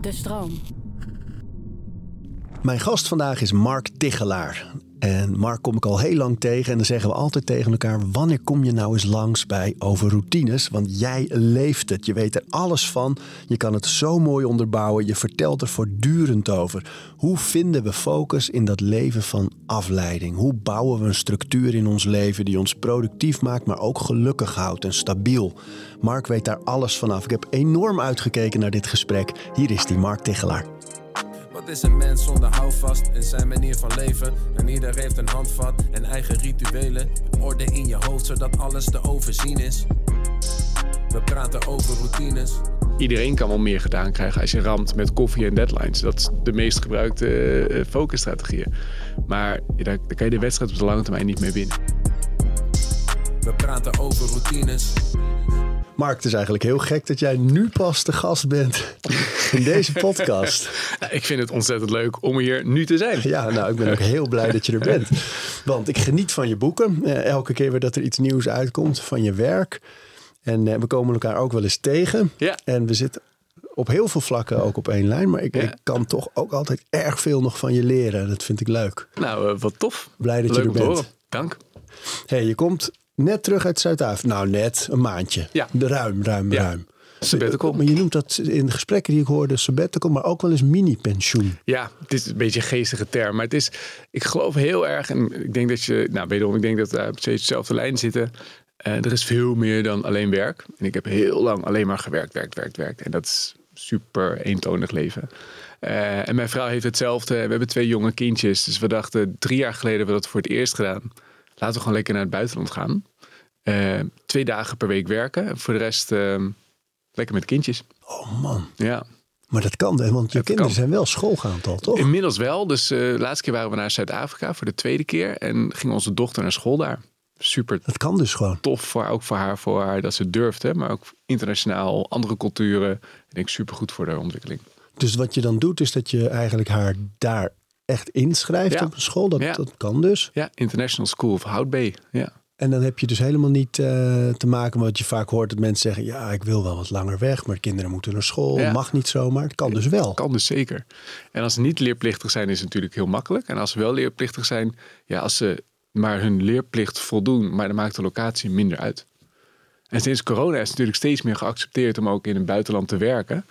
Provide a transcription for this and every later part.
De stroom. Mijn gast vandaag is Mark Tichelaar. En Mark kom ik al heel lang tegen en dan zeggen we altijd tegen elkaar: wanneer kom je nou eens langs bij over routines? Want jij leeft het, je weet er alles van, je kan het zo mooi onderbouwen, je vertelt er voortdurend over. Hoe vinden we focus in dat leven van afleiding? Hoe bouwen we een structuur in ons leven die ons productief maakt, maar ook gelukkig houdt en stabiel? Mark weet daar alles vanaf. Ik heb enorm uitgekeken naar dit gesprek. Hier is die Mark Tichelaar. Wat is een mens zonder houvast in zijn manier van leven? En ieder heeft een handvat en eigen rituelen. Orde in je hoofd zodat alles te overzien is. We praten over routines. Iedereen kan wel meer gedaan krijgen als je ramt met koffie en deadlines. Dat is de meest gebruikte uh, focusstrategieën. Maar daar, daar kan je de wedstrijd op de lange termijn niet mee winnen. We praten over routines. Mark, het is eigenlijk heel gek dat jij nu pas de gast bent in deze podcast. Ik vind het ontzettend leuk om hier nu te zijn. Ja, nou, ik ben ook heel blij dat je er bent. Want ik geniet van je boeken. Uh, elke keer weer dat er iets nieuws uitkomt van je werk. En uh, we komen elkaar ook wel eens tegen. Ja. En we zitten op heel veel vlakken ook op één lijn. Maar ik, Ja. ik kan toch ook altijd erg veel nog van je leren. Dat vind ik leuk. Nou, uh, wat tof. Blij dat leuk je er bent. Dank. Hey, je komt net terug uit Zuid-Afrika. Nou, net een maandje. Ja. Ruim, ruim, Ja. ruim. Sabbatical. Maar je noemt dat in de gesprekken die ik hoorde sabbatical, maar ook wel eens mini-pensioen. Ja, het is een beetje een geestige term. Maar het is, ik geloof heel erg, en ik denk dat je, nou wederom, ik denk dat we op steeds dezelfde lijn zitten. Uh, er is veel meer dan alleen werk. En ik heb heel lang alleen maar gewerkt, werkt, werkt, werkt. En dat is super eentonig leven. Uh, en mijn vrouw heeft hetzelfde. We hebben twee jonge kindjes. Dus we dachten, drie jaar geleden hebben we dat voor het eerst gedaan. Laten we gewoon lekker naar het buitenland gaan. Uh, twee dagen per week werken. En voor de rest uh, lekker met kindjes. Oh man. Ja. Maar dat kan, hè? want je kinderen kan. zijn wel schoolgaand al, toch? Inmiddels wel. Dus uh, de laatste keer waren we naar Zuid-Afrika voor de tweede keer. En ging onze dochter naar school daar. Super dat kan dus gewoon. tof voor, ook voor haar, voor haar dat ze durft. Hè? Maar ook internationaal, andere culturen. Ik denk super goed voor haar ontwikkeling. Dus wat je dan doet, is dat je eigenlijk haar daar echt inschrijft op een school. Dat, dat kan dus. Ja, International School of Hout Bay. Ja. En dan heb je dus helemaal niet uh, te maken met wat je vaak hoort. Dat mensen zeggen, ja, ik wil wel wat langer weg. Maar kinderen moeten naar school. Ja. Mag niet zomaar. Het kan dus wel. Kan dus zeker. En als ze niet leerplichtig zijn, is het natuurlijk heel makkelijk. En als ze wel leerplichtig zijn, ja, als ze maar hun leerplicht voldoen, maar dan maakt de locatie minder uit. En sinds corona is het natuurlijk steeds meer geaccepteerd om ook in het buitenland te werken.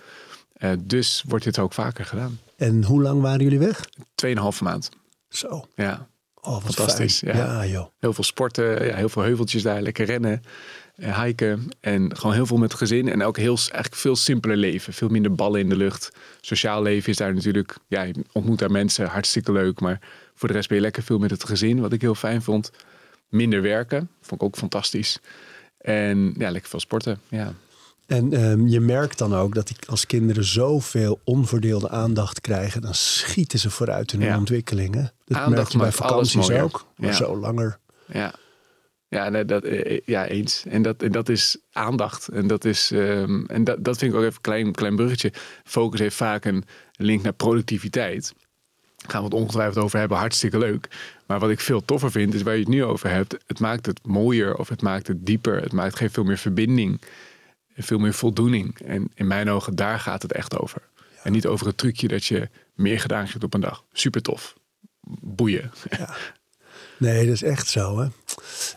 Uh, dus wordt dit ook vaker gedaan. En hoe lang waren jullie weg? Tweeënhalve maand. Zo. Ja. Oh, Fantastisch. Fijn. Ja. ja, joh. Heel veel sporten, ja, heel veel heuveltjes daar, lekker rennen, uh, hiken. En gewoon heel veel met het gezin. En ook heel, eigenlijk veel simpeler leven. Veel minder ballen in de lucht. Sociaal leven is daar natuurlijk, ja, je ontmoet daar mensen, hartstikke leuk. Maar voor de rest ben je lekker veel met het gezin, wat ik heel fijn vond. Minder werken, vond ik ook fantastisch. En ja, lekker veel sporten, ja. En um, je merkt dan ook dat die, als kinderen zoveel onverdeelde aandacht krijgen, dan schieten ze vooruit in hun Ja. ontwikkelingen. Dat Aandacht merk je bij vakanties ook, maar Ja. zo langer. Ja, ja, nee, dat, eh, ja eens. En dat, en dat is aandacht. En dat is um, en dat, dat vind ik ook even een klein, klein bruggetje. Focus heeft vaak een link naar productiviteit. Daar gaan we het ongetwijfeld over hebben, hartstikke leuk. Maar wat ik veel toffer vind, is waar je het nu over hebt. Het maakt het mooier of het maakt het dieper. Het maakt, geeft veel meer verbinding. Veel meer voldoening. En in mijn ogen, daar gaat het echt over. Ja. En niet over het trucje dat je meer gedaan hebt op een dag. Super tof. Boeien. Ja. Nee, dat is echt zo. Hè?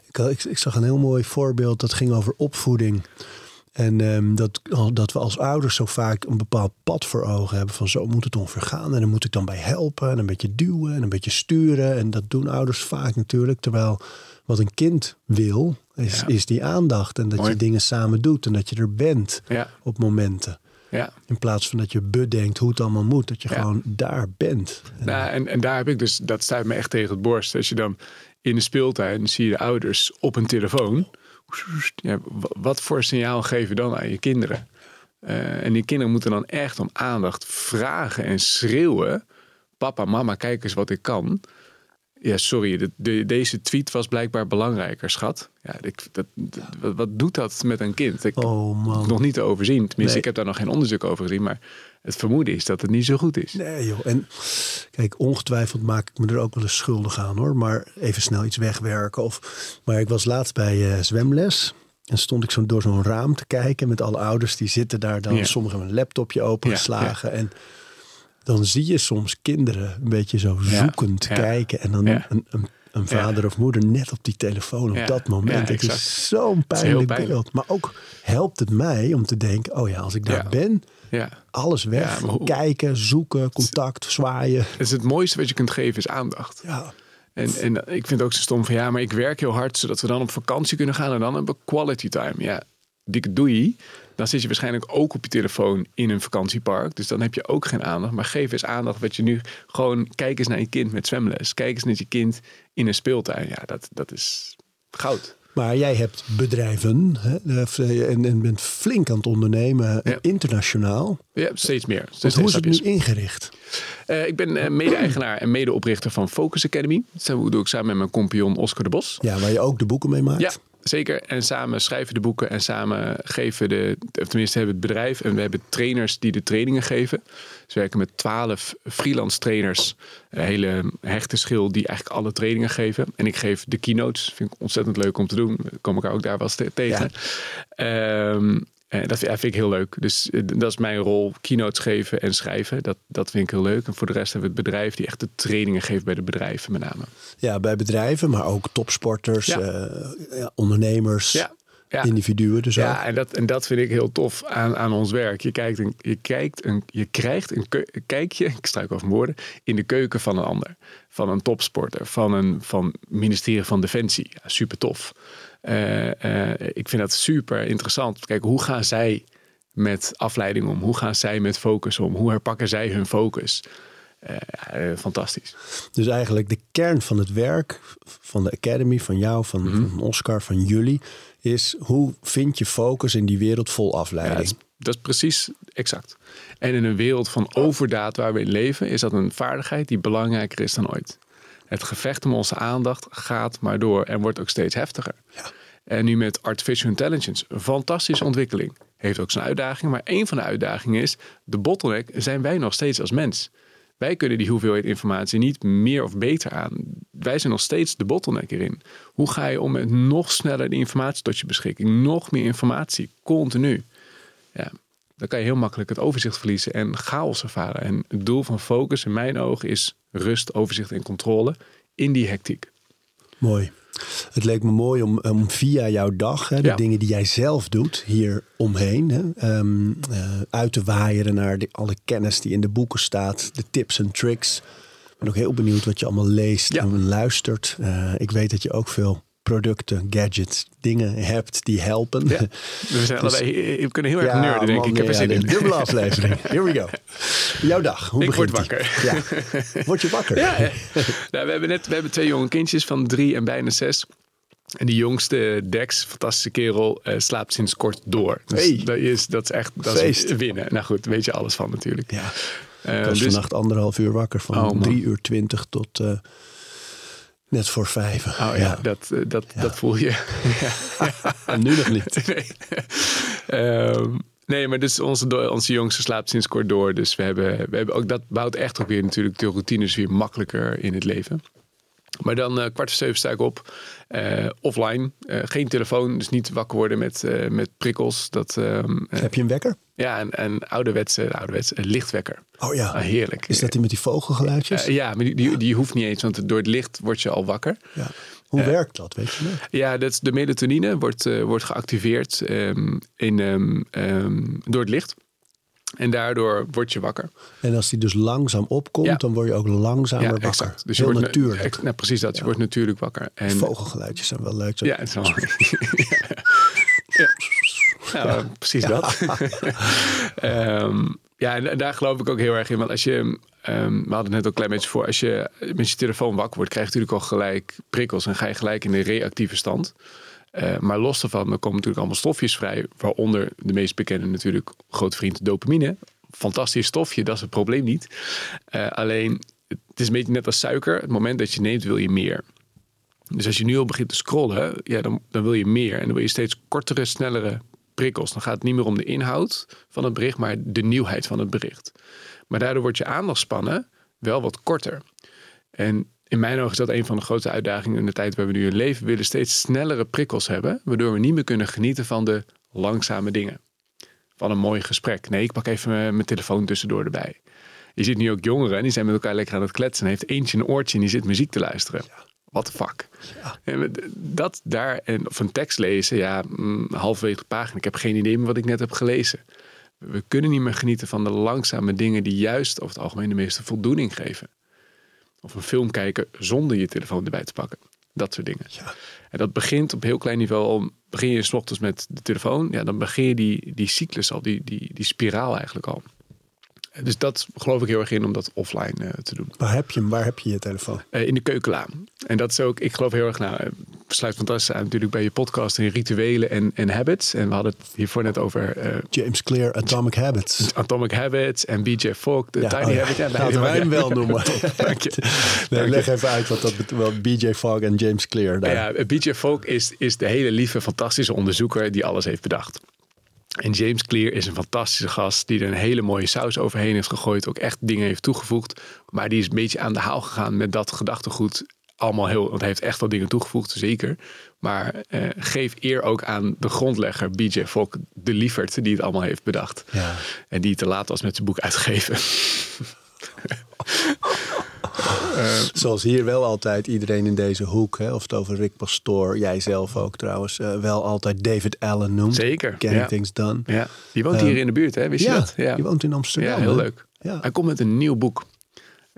Ik, ik, ik, zag een heel mooi voorbeeld dat ging over opvoeding. En um, dat, dat we als ouders zo vaak een bepaald pad voor ogen hebben. Van zo moet het ongeveer gaan. En dan moet ik dan bij helpen. En een beetje duwen. En een beetje sturen. En dat doen ouders vaak natuurlijk. Terwijl wat een kind wil, is, ja. is die aandacht. En dat Mooi. je dingen samen doet. En dat je er bent ja. op momenten. Ja. In plaats van dat je bedenkt hoe het allemaal moet. Dat je ja. gewoon daar bent. En, nou, en, en daar heb ik dus, dat staat me echt tegen het borst. Als je dan in de speeltuin zie je de ouders op een telefoon. Ja, wat voor signaal geven dan aan je kinderen? Uh, en die kinderen moeten dan echt om aandacht vragen en schreeuwen. Papa, mama, kijk eens wat ik kan. Ja, sorry, de, de, deze tweet was blijkbaar belangrijker, schat. Ja, ik, dat, dat, wat, wat, doet dat met een kind? Ik oh, man. nog niet te overzien. Tenminste, nee. ik heb daar nog geen onderzoek over gezien. Maar het vermoeden is dat het niet zo goed is. Nee, joh. En kijk, ongetwijfeld maak ik me er ook wel eens schuldig aan, hoor. Maar even snel iets wegwerken. Of, maar ik was laatst bij uh, zwemles. En stond ik zo door zo'n raam te kijken met alle ouders die zitten daar dan. Ja. Sommigen hebben een laptopje opengeslagen. En dan zie je soms kinderen een beetje zo zoekend kijken. En dan een, een, een vader of moeder net op die telefoon op dat moment. het is zo'n pijnlijk pijnlijk. beeld. Maar ook helpt het mij om te denken, oh ja, als ik daar ben, Ja. alles weg. Ja, Kijken, zoeken, contact, zwaaien. Het is het mooiste wat je kunt geven is aandacht. Ja, En, en ik vind het ook zo stom van ja, maar ik werk heel hard zodat we dan op vakantie kunnen gaan en dan hebben we quality time. Ja, dikke doei. Dan zit je waarschijnlijk ook op je telefoon in een vakantiepark. Dus dan heb je ook geen aandacht. Maar geef eens aandacht wat je nu gewoon kijk eens naar je kind met zwemles. Kijk eens naar je kind in een speeltuin. Ja, dat, dat is goud. Maar jij hebt bedrijven hè, eh, en, en bent flink aan het ondernemen, Ja. internationaal. Ja, steeds meer. Want Steeds hoe is het nu ingericht? Eh, ik ben eh, mede-eigenaar en medeoprichter van Focus Academy. Dat doe ik samen met mijn compagnon Oscar de Bos. Ja, waar je ook de boeken mee maakt. Ja, zeker. En samen schrijven de boeken en samen geven de, of tenminste hebben het bedrijf en we hebben trainers die de trainingen geven. Dus we werken met twaalf freelance trainers, een hele hechte schil die eigenlijk alle trainingen geven. En ik geef de keynotes, vind ik ontzettend leuk om te doen. Kom ik ook daar wel eens te- tegen. Ehm, eh, dat vind, ja, vind ik heel leuk. Dus eh, dat is mijn rol. Keynotes geven en schrijven. Dat, dat vind ik heel leuk. En voor de rest hebben we het bedrijf die echt de trainingen geeft bij de bedrijven met name. Ja, bij bedrijven, maar ook topsporters, Ja. eh, ja, ondernemers, Ja, ja. individuen dus Ja, ook. en dat, en dat vind ik heel tof aan, aan ons werk. Je, kijkt een, je, kijkt een, je krijgt een kijkje, ik struik over woorden, in de keuken van een ander. Van een topsporter, van een van ministerie van Defensie. Ja, super tof. Eh, eh, ik vind dat super interessant. Kijk, hoe gaan zij met afleiding om? Hoe gaan zij met focus om? Hoe herpakken zij hun focus? Eh, fantastisch. Dus eigenlijk de kern van het werk van de Academy, van jou, van, Mhm. van Oscar, van jullie, is hoe vind je focus in die wereld vol Ja, dat, afleiding? is, dat is precies exact. En in een wereld van overdaad waar we in leven, is dat een vaardigheid die belangrijker is dan ooit. Het gevecht om onze aandacht gaat maar door en wordt ook steeds heftiger. En nu met artificial intelligence, een fantastische ontwikkeling. Heeft ook zijn uitdagingen, maar een van de uitdagingen is, de bottleneck zijn wij nog steeds als mens. Wij kunnen die hoeveelheid informatie niet meer of beter aan. Wij zijn nog steeds de bottleneck erin. Hoe ga je om met nog sneller de informatie tot je beschikking? Nog meer informatie, continu. Ja, dan kan je heel makkelijk het overzicht verliezen en chaos ervaren. En het doel van focus in mijn ogen is rust, overzicht en controle in die hectiek. Mooi. Het leek me mooi om, om via jouw dag, hè, de Ja. dingen die jij zelf doet hier omheen, hè, ehm, eh, uit te waaieren naar de, alle kennis die in de boeken staat, de tips en tricks. Ik ben ook heel benieuwd wat je allemaal leest Ja. en luistert. Eh, ik weet dat je ook veel producten, gadgets, dingen hebt die helpen. Ja, we zijn allebei, we kunnen heel erg Ja, nerden, denk man, ik. Ik heb er zin in. dubbele aflevering. Here we go. Jouw dag. Hoe Ik begint word wakker. Ja. Word je wakker? Ja, eh, nou, we hebben net we hebben twee jonge kindjes van drie en bijna zes. En die jongste, Dex, fantastische kerel, eh, slaapt sinds kort door. Dus Hey. dat, is, dat is echt dat is winnen. Nou goed, weet je alles van natuurlijk. Ja. Eh, Ik was dus- vannacht anderhalf uur wakker. Van Oh, uur twintig tot eh, net voor vijf. Oh ja, Dat, eh, dat, dat voel je. En nu nog niet. nee. Ehm, nee, maar dus onze, onze jongste slaapt sinds kort door. Dus we hebben, we hebben ook, dat bouwt echt ook weer natuurlijk de routines weer makkelijker in het leven. Maar dan eh, kwart voor zeven sta ik op. eh, offline. Eh, geen telefoon. Dus niet wakker worden met, met prikkels. Dat, ehm, eh, Heb je een wekker? ja, een, een ouderwetse, ouderwetse lichtwekker. Oh ja. Ah, heerlijk. Is dat die met die vogelgeluidjes? Ja, maar die, die, die hoeft niet eens. Want door het licht word je al wakker. ja. Hoe werkt dat? Weet je nog? Ja, dat de melatonine wordt, wordt geactiveerd ehm, in, ehm, door het licht. En daardoor word je wakker. En als die dus langzaam opkomt, Ja. dan word je ook langzamer wakker. exact. Dus je Heel wordt natuurlijk. ex- nou, precies dat. Je wordt natuurlijk wakker. En, Vogelgeluidjes zijn wel leuk. Zo. ja, het is wel, ja. Ja, precies dat. Ehm, ja, en daar geloof ik ook heel erg in. Want als je, ehm, we hadden het net ook een klein beetje voor, als je met je telefoon wakker wordt, krijg je natuurlijk al gelijk prikkels en ga je gelijk in de reactieve stand. Eh, maar los daarvan, er komen natuurlijk allemaal stofjes vrij, waaronder de meest bekende natuurlijk grote vriend dopamine. Fantastisch stofje, dat is het probleem niet. Eh, alleen, het is een beetje net als suiker. Het moment dat je neemt, wil je meer. Dus als je nu al begint te scrollen, ja, dan, dan wil je meer. En dan wil je steeds kortere, snellere prikkels. Dan gaat het niet meer om de inhoud van het bericht, maar de nieuwheid van het bericht. Maar daardoor wordt je aandachtspannen wel wat korter. En in mijn ogen is dat een van de grootste uitdagingen in de tijd waar we nu in leven. We willen steeds snellere prikkels hebben, waardoor we niet meer kunnen genieten van de langzame dingen. Van een mooi gesprek. Nee, ik pak even mijn, telefoon tussendoor erbij. Je ziet nu ook jongeren, en die zijn met elkaar lekker aan het kletsen. En heeft eentje een oortje en die zit muziek te luisteren. What the fuck? En dat daar, en, of een tekst lezen, ja, mm, halverwege de pagina. Ik heb geen idee meer wat ik net heb gelezen. We kunnen niet meer genieten van de langzame dingen die juist over het algemeen de meeste voldoening geven. Of een film kijken zonder je telefoon erbij te pakken. Dat soort dingen. Ja. En dat begint op heel klein niveau. Om, begin je 's ochtends met de telefoon, ja, dan begin je die, die cyclus al, die, die, die spiraal eigenlijk al. Dus dat geloof ik heel erg in om dat offline eh, te doen. Waar heb je hem? Waar heb je je telefoon? Eh, in de keukenlaan. En dat is ook, ik geloof heel erg, nou, eh, sluit fantastisch aan natuurlijk bij je podcast in rituelen en, en habits. En we hadden het hiervoor net over James Clear, Atomic Habits. Atomic Habits en BJ Fogg, de Ja, Tiny oh ja. Habits. Ja, Laten wij hem wel noemen. Dank je. Nee, Dank leg je. even uit wat dat betekent. Wel, BJ Fogg en James Clear. Daar. Ja, BJ Fogg is, is de hele lieve, fantastische onderzoeker die alles heeft bedacht. En James Clear is een fantastische gast die er een hele mooie saus overheen heeft gegooid. Ook echt dingen heeft toegevoegd. Maar die is een beetje aan de haal gegaan met dat gedachtegoed. Allemaal heel, want hij heeft echt wel dingen toegevoegd, zeker. Maar eh, geef eer ook aan de grondlegger, BJ Fogg, de lieverd, die het allemaal heeft bedacht. Ja. En die te laat was met zijn boek uitgeven. Zoals hier wel altijd iedereen in deze hoek, hè, of het over Rick Pastoor, jij zelf ook trouwens, eh, wel altijd David Allen noemt. Zeker, Getting ja. Things Done. Ja, die woont hier in de buurt, hè? Wist je Ja, dat? die woont in Amsterdam. Ja, heel hè? leuk. Ja. Hij komt met een nieuw boek.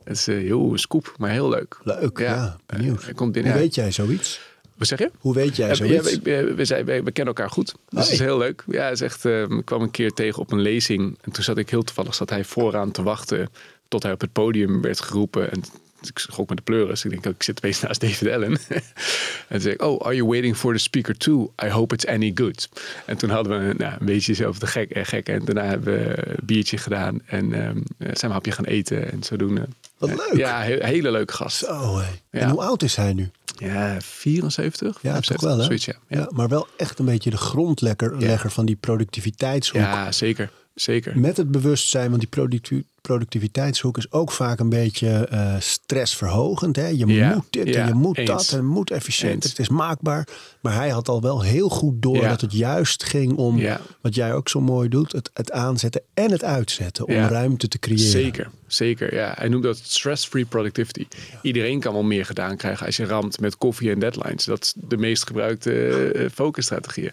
Het is eh, heel scoop, maar heel leuk. Leuk, ja, benieuwd. Eh, hij komt binnen. Hoe ja. weet jij zoiets? Wat zeg je? Hoe weet jij Ja, zoiets? we, we, we, zijn, we, we kennen elkaar goed. Dus dat is heel leuk. Ja, hij is echt, eh, ik kwam een keer tegen op een lezing. En toen zat ik heel toevallig zat hij vooraan te wachten. Tot hij op het podium werd geroepen. En ik schrok met de pleuris. Ik denk, oh, ik zit opeens naast David Allen. en zei ik, oh, are you waiting for the speaker too? I hope it's any good. En toen hadden we nou, een beetje zelf de gek en gek. En daarna hebben we een biertje gedaan. En ehm, zijn we een hapje gaan eten. En zodoende. Wat Eh, leuk. Ja, he- hele leuke gast. Oh. Ja. En hoe oud is hij nu? Ja, 74? Ja, 75, toch wel hè? Zoiets, ja. Ja, maar wel echt een beetje de grondlegger legger van die productiviteitshoek. Ja, zeker. Zeker. Met het bewustzijn, want die producti- productiviteitshoek is ook vaak een beetje eh, stressverhogend. Hè? Je Ja, moet dit ja, en je moet eens. dat en het moet efficiënt. Het is maakbaar. Maar hij had al wel heel goed door Ja. dat het juist ging om, wat jij ook zo mooi doet, het, het aanzetten en het uitzetten. Om ruimte te creëren. Zeker, zeker. Ja. Hij noemt dat stress-free productivity. Iedereen kan wel meer gedaan krijgen als je ramt met koffie en deadlines. Dat is de meest gebruikte eh, focusstrategieën.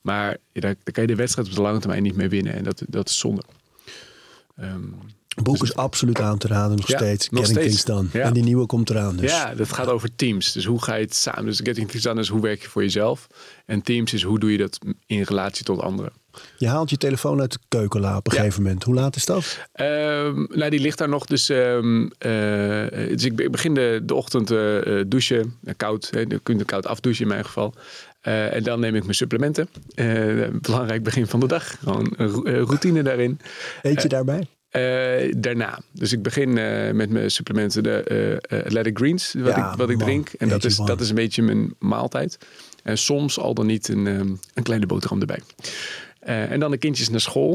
Maar daar, daar kan je de wedstrijd op de lange termijn niet mee winnen. En dat, dat is zonde. Ehm, Boek is absoluut aan te raden nog Ja, steeds. nog Getting steeds. Things Done. Ja. En die nieuwe komt eraan dus. Ja, dat gaat over teams. Dus hoe ga je het samen? Dus Getting Things Done is hoe werk je voor jezelf. En teams is hoe doe je dat in relatie tot anderen. Je haalt je telefoon uit de keukenla op een Ja. gegeven moment. Hoe laat is dat? Ehm, nou, die ligt daar nog. Dus, ehm, eh, dus ik be- begin de, de ochtend eh, eh, douchen. Koud. Hè, je koud afdouchen in mijn geval. En dan neem ik mijn supplementen. Belangrijk begin van de dag. Gewoon een ro- routine daarin. Eet je daarbij? Eh, daarna. Dus ik begin eh, met mijn supplementen, de eh, Athletic Greens, wat, Ja, ik, wat ik man. drink. En dat is, dat is een beetje mijn maaltijd. En soms al dan niet een, ehm, een kleine boterham erbij. En dan de kindjes naar school.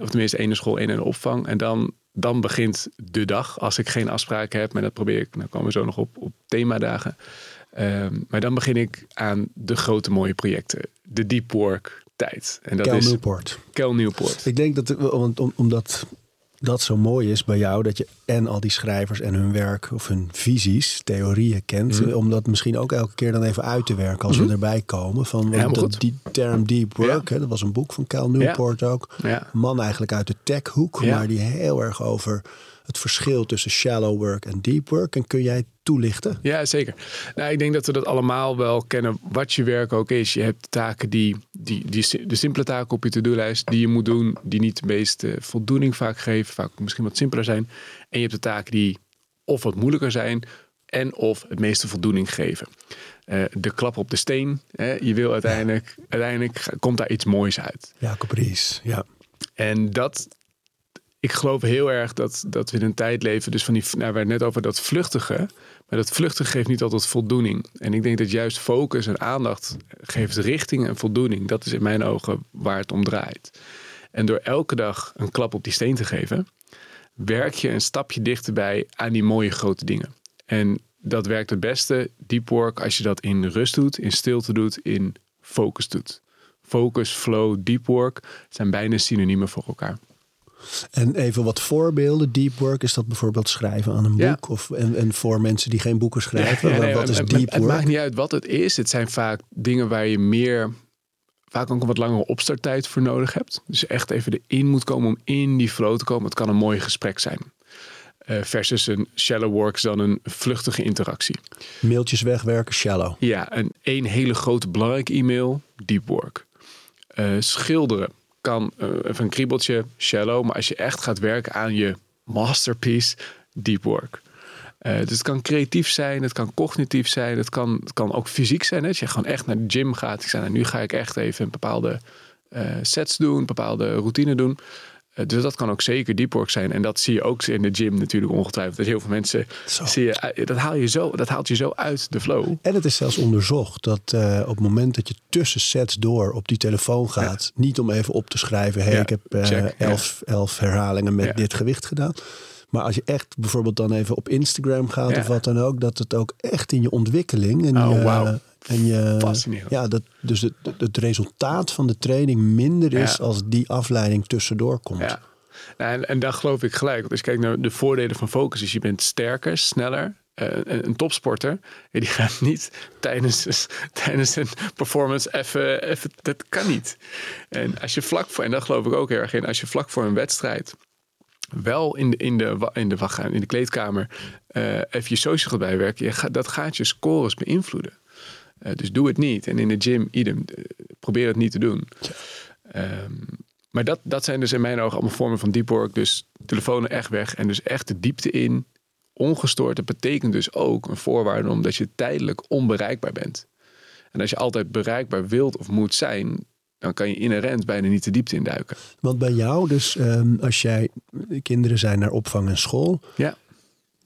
Of tenminste één naar school, één naar de opvang. En dan, dan begint de dag. Als ik geen afspraken heb. Maar dat probeer ik, nou komen we zo nog op, op themadagen. Ehm, maar dan begin ik aan de grote mooie projecten. De deep work tijd. En dat Cal is Newport. Kel Newport. Ik denk dat, want om, omdat dat zo mooi is bij jou, dat je en al die schrijvers en hun werk of hun visies, theorieën kent, Mhm. eh, om dat misschien ook elke keer dan even uit te werken als we erbij komen. Van want dat, die term deep work, Ja. hè, dat was een boek van Cal Newport ook. Ja. Een man eigenlijk uit de techhoek, Ja. maar die heel erg over het verschil tussen shallow work en deep work. En kun jij toelichten? Ja, zeker. Nou, ik denk dat we dat allemaal wel kennen, wat je werk ook is. Je hebt taken die, die, die de simpele taken op je to-do-lijst die je moet doen, die niet de meeste voldoening vaak geven, vaak misschien wat simpeler zijn. En je hebt de taken die of wat moeilijker zijn en of het meeste voldoening geven. Eh, de klap op de steen. Hè, je wil uiteindelijk, uiteindelijk komt daar iets moois uit. Jacob Ries, ja. En dat, ik geloof heel erg dat, dat we in een tijd leven, dus van die, nou, we het net over dat vluchtige, maar dat vluchtige geeft niet altijd voldoening. En ik denk dat juist focus en aandacht geeft richting en voldoening. Dat is in mijn ogen waar het om draait. En door elke dag een klap op die steen te geven, werk je een stapje dichterbij aan die mooie grote dingen. En dat werkt het beste, deep work, als je dat in rust doet, in stilte doet, in focus doet. Focus, flow, deep work zijn bijna synoniemen voor elkaar. En even wat voorbeelden. Deep work, is dat bijvoorbeeld schrijven aan een boek? Of, en, en voor mensen die geen boeken schrijven, Ja, nee, wat is deep het, het work? maakt niet uit wat het is. Het zijn vaak dingen waar je meer, vaak ook een wat langere opstarttijd voor nodig hebt. Dus echt even erin moet komen om in die flow te komen. Het kan een mooi gesprek zijn. Eh, versus een shallow work dan een vluchtige interactie. Mailtjes wegwerken, shallow. Ja, een één hele grote belangrijke e-mail, deep work. Eh, schilderen kan eh, even een kriebeltje, shallow. Maar als je echt gaat werken aan je masterpiece, deep work. Eh, dus het kan creatief zijn, het kan cognitief zijn, het kan, het kan ook fysiek zijn. Hè? Als je gewoon echt naar de gym gaat. Ik zei, nou, nu ga ik echt even een bepaalde eh, sets doen, bepaalde routine doen. Eh, dus dat kan ook zeker deep work zijn. En dat zie je ook in de gym natuurlijk ongetwijfeld. Dat heel veel mensen, Zo. zie je, eh, dat, haal je zo, dat haalt je zo uit de flow. En het is zelfs onderzocht dat eh, op het moment dat je tussen sets door op die telefoon gaat, niet om even op te schrijven, hey, Ja, ik heb ja. elf, elf herhalingen met dit gewicht gedaan. Maar als je echt bijvoorbeeld dan even op Instagram gaat of wat dan ook, dat het ook echt in je ontwikkeling en Oh, je. En je Fascinerend. ja, dat, dus het, het resultaat van de training minder is Ja. als die afleiding tussendoor komt. Ja. Nou, en, en daar geloof ik gelijk. Want als je kijkt naar de voordelen van focus, is je bent sterker, sneller. Eh, een, een topsporter, die gaat niet tijdens, tijdens een performance even, even... Dat kan niet. En als je vlak voor... En dat geloof ik ook heel erg in. Als je vlak voor een wedstrijd wel in de, in de, in de, in de kleedkamer eh, even je social gaat bijwerken, je gaat, dat gaat je scores beïnvloeden. Eh, dus doe het niet. En in de gym, idem. Eh, probeer het niet te doen. Ehm, maar dat, dat zijn dus in mijn ogen allemaal vormen van deep work. Dus telefoon echt weg en dus echt de diepte in. Ongestoord. Dat betekent dus ook een voorwaarde omdat je tijdelijk onbereikbaar bent. En als je altijd bereikbaar wilt of moet zijn, dan kan je inherent bijna niet de diepte induiken. Want bij jou, dus ehm, als jij kinderen zijn naar opvang en school, Ja.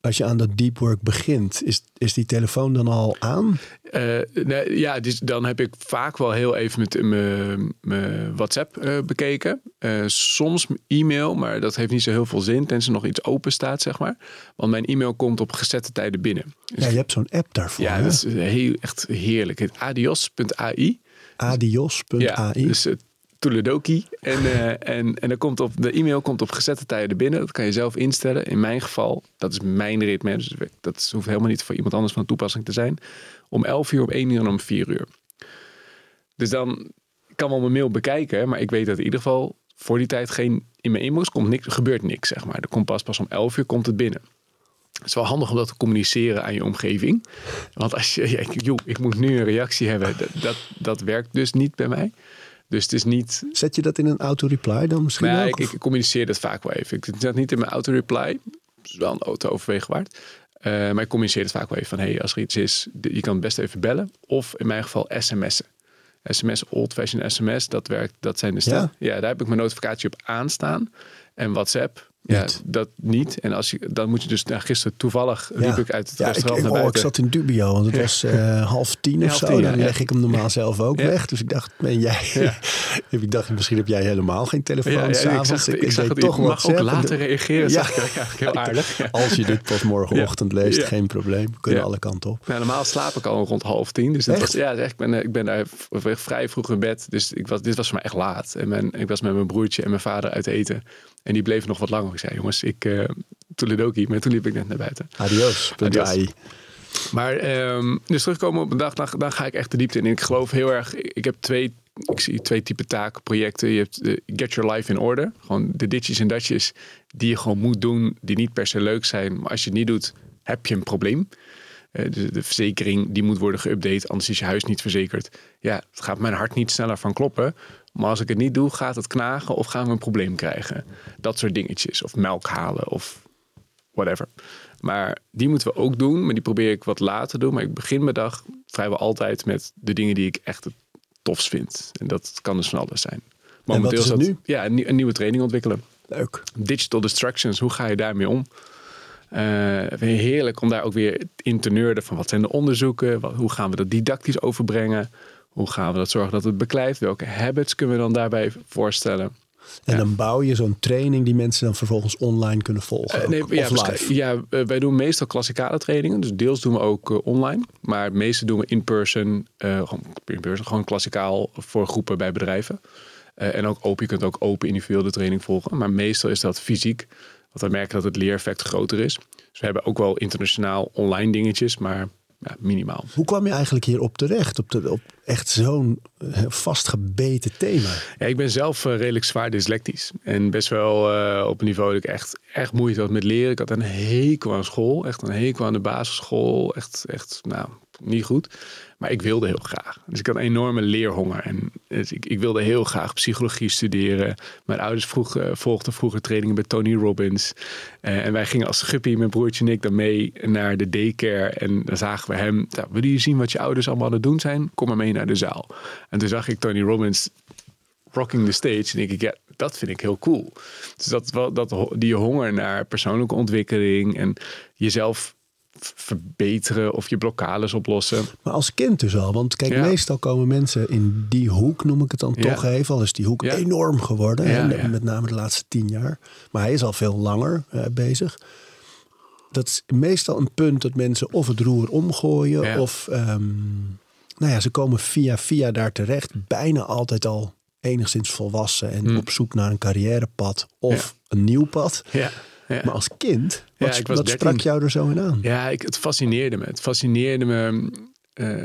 Als je aan dat deep work begint, is, is die telefoon dan al aan? Eh, nee, ja, dus dan heb ik vaak wel heel even met mijn- mijn WhatsApp eh, bekeken. Eh, soms e-mail, maar dat heeft niet zo heel veel zin. Tenzij nog iets open staat, zeg maar. Want mijn e-mail komt op gezette tijden binnen. Dus Ja, je hebt zo'n app daarvoor. ja, hè? dat is heel, echt heerlijk. Het adios.ai. Adios.ai. Ja, dus uh, Toledoki. En, eh, en, en dan komt op, de e-mail komt op gezette tijden binnen. Dat kan je zelf instellen. In mijn geval, dat is mijn ritme. Dus dat hoeft helemaal niet voor iemand anders van toepassing te zijn. Om 11 uur, om 1 uur en om 4 uur. Dus dan kan wel mijn mail bekijken. Maar ik weet dat in ieder geval voor die tijd geen... In mijn inbox komt niks, gebeurt niks, zeg maar. Er komt pas, pas om 11 uur komt het binnen. Het is wel handig om dat te communiceren aan je omgeving. Want als je, ja, ik, joh, ik moet nu een reactie hebben, dat, dat werkt dus niet bij mij. Dus het is niet. Zet je dat in een auto-reply dan misschien ook? ik, ik communiceer dat vaak wel even. Ik zet dat niet in mijn auto-reply. Dat is wel een auto overwegen waard. Uh, maar ik communiceer het vaak wel even van: hey, als er iets is, je kan het best even bellen. Of in mijn geval sms'en. SMS, old-fashioned SMS, dat werkt. Dat zijn de stel. Ja? Ja? daar heb ik mijn notificatie op aanstaan. En WhatsApp, ja, Niet. dat niet. En als je, dan moet je dus, nou, gisteren toevallig Ja. riep ik uit het ja, ik, restaurant ik, naar oh, ik buiten. zat in dubio, want het was eh, half tien of half zo. tien, ja, dan leg ik hem normaal zelf ook weg. Dus ik dacht, ben jij... Ik dacht, misschien heb jij helemaal geen telefoon Ja, ja, ik s'avonds. zag, ik zag deed het. Je mag ook later reageren. Ja. Zag ik eigenlijk heel aardig. Als je dit pas morgenochtend leest, geen probleem. We kunnen alle kanten op. Nou, normaal slaap ik al rond half tien. Dus dat Echt? was, ja, echt, ik, ben, ik ben daar vrij vroeg in bed. Dus ik was, dit was voor mij echt laat. En mijn, ik was met mijn broertje en mijn vader uit eten. En die bleven nog wat langer. Ik zei, jongens, ik... Uh, Toledoki, maar toen liep ik net naar buiten. Adios. Adios. Maar um, dus terugkomen op een dag, dan, dan ga ik echt de diepte in. Ik geloof heel erg, ik heb twee, ik zie twee typen taken, projecten. Je hebt de Get Your Life in Order. Gewoon de ditjes en datjes die je gewoon moet doen, die niet per se leuk zijn. Maar als je het niet doet, heb je een probleem. Uh, de, de, verzekering die moet worden geüpdate, anders is je huis niet verzekerd. Ja, het gaat mijn hart niet sneller van kloppen. Maar als ik het niet doe, gaat het knagen of gaan we een probleem krijgen. Dat soort dingetjes. Of melk halen of whatever. Maar die moeten we ook doen, maar die probeer ik wat later te doen. Maar ik begin mijn dag vrijwel altijd met de dingen die ik echt het tofst vind. En dat kan dus van alles zijn. Momenteel is het dat, nu? Ja, een, een, nieuwe training ontwikkelen. Leuk. Digital distractions, hoe ga je daarmee om? Uh, heerlijk om daar ook weer in te nerden van wat zijn de onderzoeken? Wat, hoe gaan we dat didactisch overbrengen? Hoe gaan we dat zorgen dat het beklijft? Welke habits kunnen we dan daarbij voorstellen? En Ja. dan bouw je zo'n training die mensen dan vervolgens online kunnen volgen. Eh, nee, ook, ja, of live. ja, eh, wij doen meestal klassikale trainingen. Dus deels doen we ook eh, online. Maar het meeste doen we in person. gewoon in person. Gewoon klassikaal voor groepen bij bedrijven. En ook open. Je kunt ook open individueel de training volgen. Maar meestal is dat fysiek. Want we merken dat het leereffect groter is. Dus we hebben ook wel internationaal online dingetjes. Maar ja, minimaal. Hoe kwam je eigenlijk hierop terecht? Op, de, op echt zo'n eh, vastgebeten thema. Ja, ik ben zelf eh, redelijk zwaar dyslectisch. En best wel eh, op een niveau dat ik echt, echt moeite had met leren. Ik had een hekel aan school. Echt een hekel aan de basisschool. Echt, echt nou, niet goed. Maar ik wilde heel graag. Dus ik had een enorme leerhonger. En dus ik, ik wilde heel graag psychologie studeren. Mijn ouders vroeg, eh, volgden vroeger trainingen bij Tony Robbins. Eh, en wij gingen als guppy, mijn broertje en ik, dan mee naar de daycare. En dan zagen we hem. Nou, wil je zien wat je ouders allemaal aan het doen zijn? Kom maar mee naar de zaal. En toen zag ik Tony Robbins rocking the stage. En denk ik, ja, dat vind ik heel cool. Dus dat, dat, die honger naar persoonlijke ontwikkeling en jezelf verbeteren of je blokkades oplossen. Maar als kind dus al. Want kijk, Ja. meestal komen mensen in die hoek, noem ik het dan Ja. toch even. Al is die hoek Ja. enorm geworden. Hè. Met name de laatste tien jaar. Maar hij is al veel langer eh, bezig. Dat is meestal een punt dat mensen of het roer omgooien. Of ehm, nou ja, ze komen via via daar terecht. Bijna altijd al enigszins volwassen. En Hmm. op zoek naar een carrièrepad. Of een nieuw pad. Ja, ja. Maar als kind, Ja, wat, ik was wat 13. sprak jou er zo in aan? Ja, ik, het fascineerde me. Het fascineerde me eh,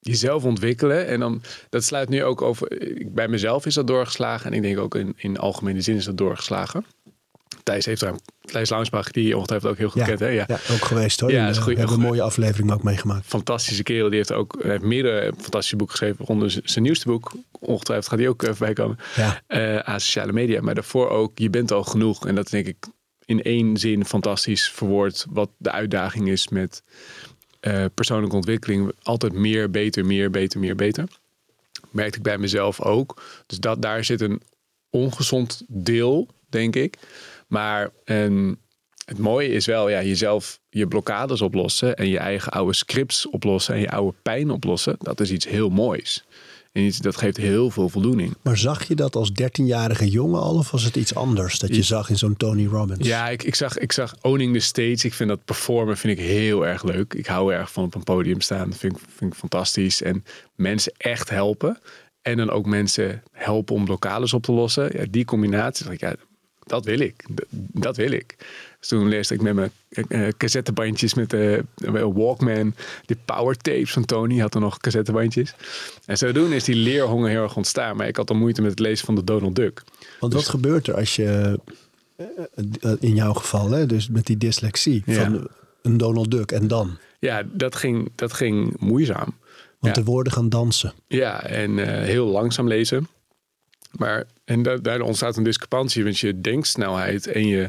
jezelf ontwikkelen. En dan, dat sluit nu ook over. Bij mezelf is dat doorgeslagen. En ik denk ook in, in algemene zin is dat doorgeslagen. Thijs heeft daar. Thijs Launsbach, die je ongetwijfeld ook heel goed Ja, kent. Hè? Ja. ja, ook geweest hoor. Ja, is eh, goed- we hebben een mooie aflevering ook meegemaakt. fantastische kerel. Die heeft ook heeft meerdere fantastische boeken geschreven. Z- zijn nieuwste boek. Ongetwijfeld gaat die ook even bij komen. Ja. eh, aan sociale media. Maar daarvoor ook, je bent al genoeg. En dat denk ik in één zin fantastisch verwoord. Wat de uitdaging is met eh, persoonlijke ontwikkeling. Altijd meer, beter, meer, beter, meer, beter. Merkte ik bij mezelf ook. Dus dat, daar zit een ongezond deel, denk ik. Maar en het mooie is wel, ja, jezelf je blokkades oplossen. En je eigen oude scripts oplossen. En je oude pijn oplossen. Dat is iets heel moois. En iets, dat geeft heel veel voldoening. Maar zag je dat als 13-jarige jongen al of was het iets anders dat je Ja. zag in zo'n Tony Robbins? Ja, ik, ik, zag, ik zag Owning the Stage. Ik vind dat performen vind ik heel erg leuk. Ik hou erg van op een podium staan. Dat vind ik, vind ik fantastisch. En mensen echt helpen. En dan ook mensen helpen om blokkades op te lossen. Ja, die combinatie, ik, ja, dat wil ik. Dat, dat wil ik. Dus toen leerde ik met mijn eh, cassettebandjes met de Walkman. Die power tapes van Tony had er nog cassettebandjes. En zodoende is die leerhonger heel erg ontstaan. Maar ik had al moeite met het lezen van de Donald Duck. Want wat gebeurt er als je, eh, eh, in jouw geval, hè, dus met die dyslexie, Ja. van een Donald Duck en dan? Ja, dat ging, dat ging moeizaam. Want Ja. de woorden gaan dansen. Ja, en eh, heel langzaam lezen. Maar en da daardoor ontstaat een discrepantie, want je denksnelheid en je,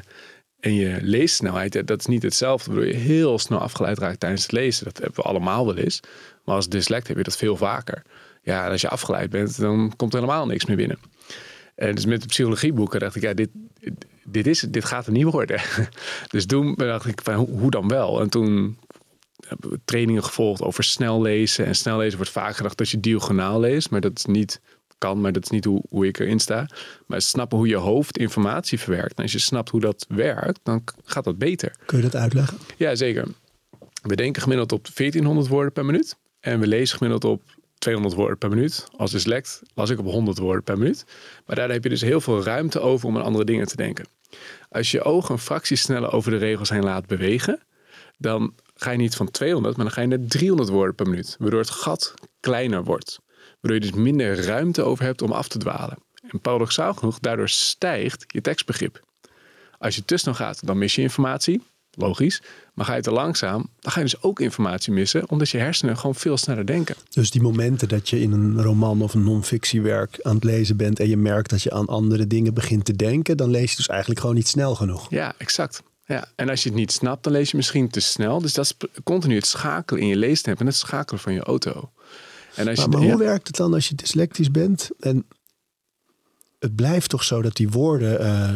en je leessnelheid, dat is niet hetzelfde. Waardoor je heel snel afgeleid raakt tijdens het lezen. Dat hebben we allemaal wel eens. Maar als dyslect heb je dat veel vaker. Ja, en als je afgeleid bent, dan komt er helemaal niks meer binnen. En dus met de psychologieboeken dacht ik, ja, dit, dit, is, dit gaat er niet worden. Dus toen dacht ik, van, hoe, dan wel? En toen hebben we trainingen gevolgd over snel lezen. En snel lezen wordt vaak gedacht dat je diagonaal leest. Maar dat is niet, kan, maar dat is niet hoe, hoe ik erin sta. Maar snappen hoe je hoofd informatie verwerkt. En als je snapt hoe dat werkt, dan gaat dat beter. Kun je dat uitleggen? Ja, zeker. We denken gemiddeld op 1400 woorden per minuut. En we lezen gemiddeld op 200 woorden per minuut. Als dyslect las ik op 100 woorden per minuut. Maar daar heb je dus heel veel ruimte over om aan andere dingen te denken. Als je je ogen een fractie sneller over de regels heen laat bewegen, dan ga je niet van 200, maar dan ga je naar 300 woorden per minuut. Waardoor het gat kleiner wordt. Waardoor je dus minder ruimte over hebt om af te dwalen. En paradoxaal genoeg, daardoor stijgt je tekstbegrip. Als je te snel gaat, dan mis je informatie. Logisch. Maar ga je te langzaam, dan ga je dus ook informatie missen. Omdat je hersenen gewoon veel sneller denken. Dus die momenten dat je in een roman of een non-fictiewerk aan het lezen bent en je merkt dat je aan andere dingen begint te denken, dan lees je dus eigenlijk gewoon niet snel genoeg. Ja, exact. Ja. En als je het niet snapt, dan lees je misschien te snel. Dus dat is continu het schakelen in je leestempo en het schakelen van je auto. En als Maar, je, maar ja. hoe werkt het dan als je dyslectisch bent en het blijft toch zo dat die woorden. eh,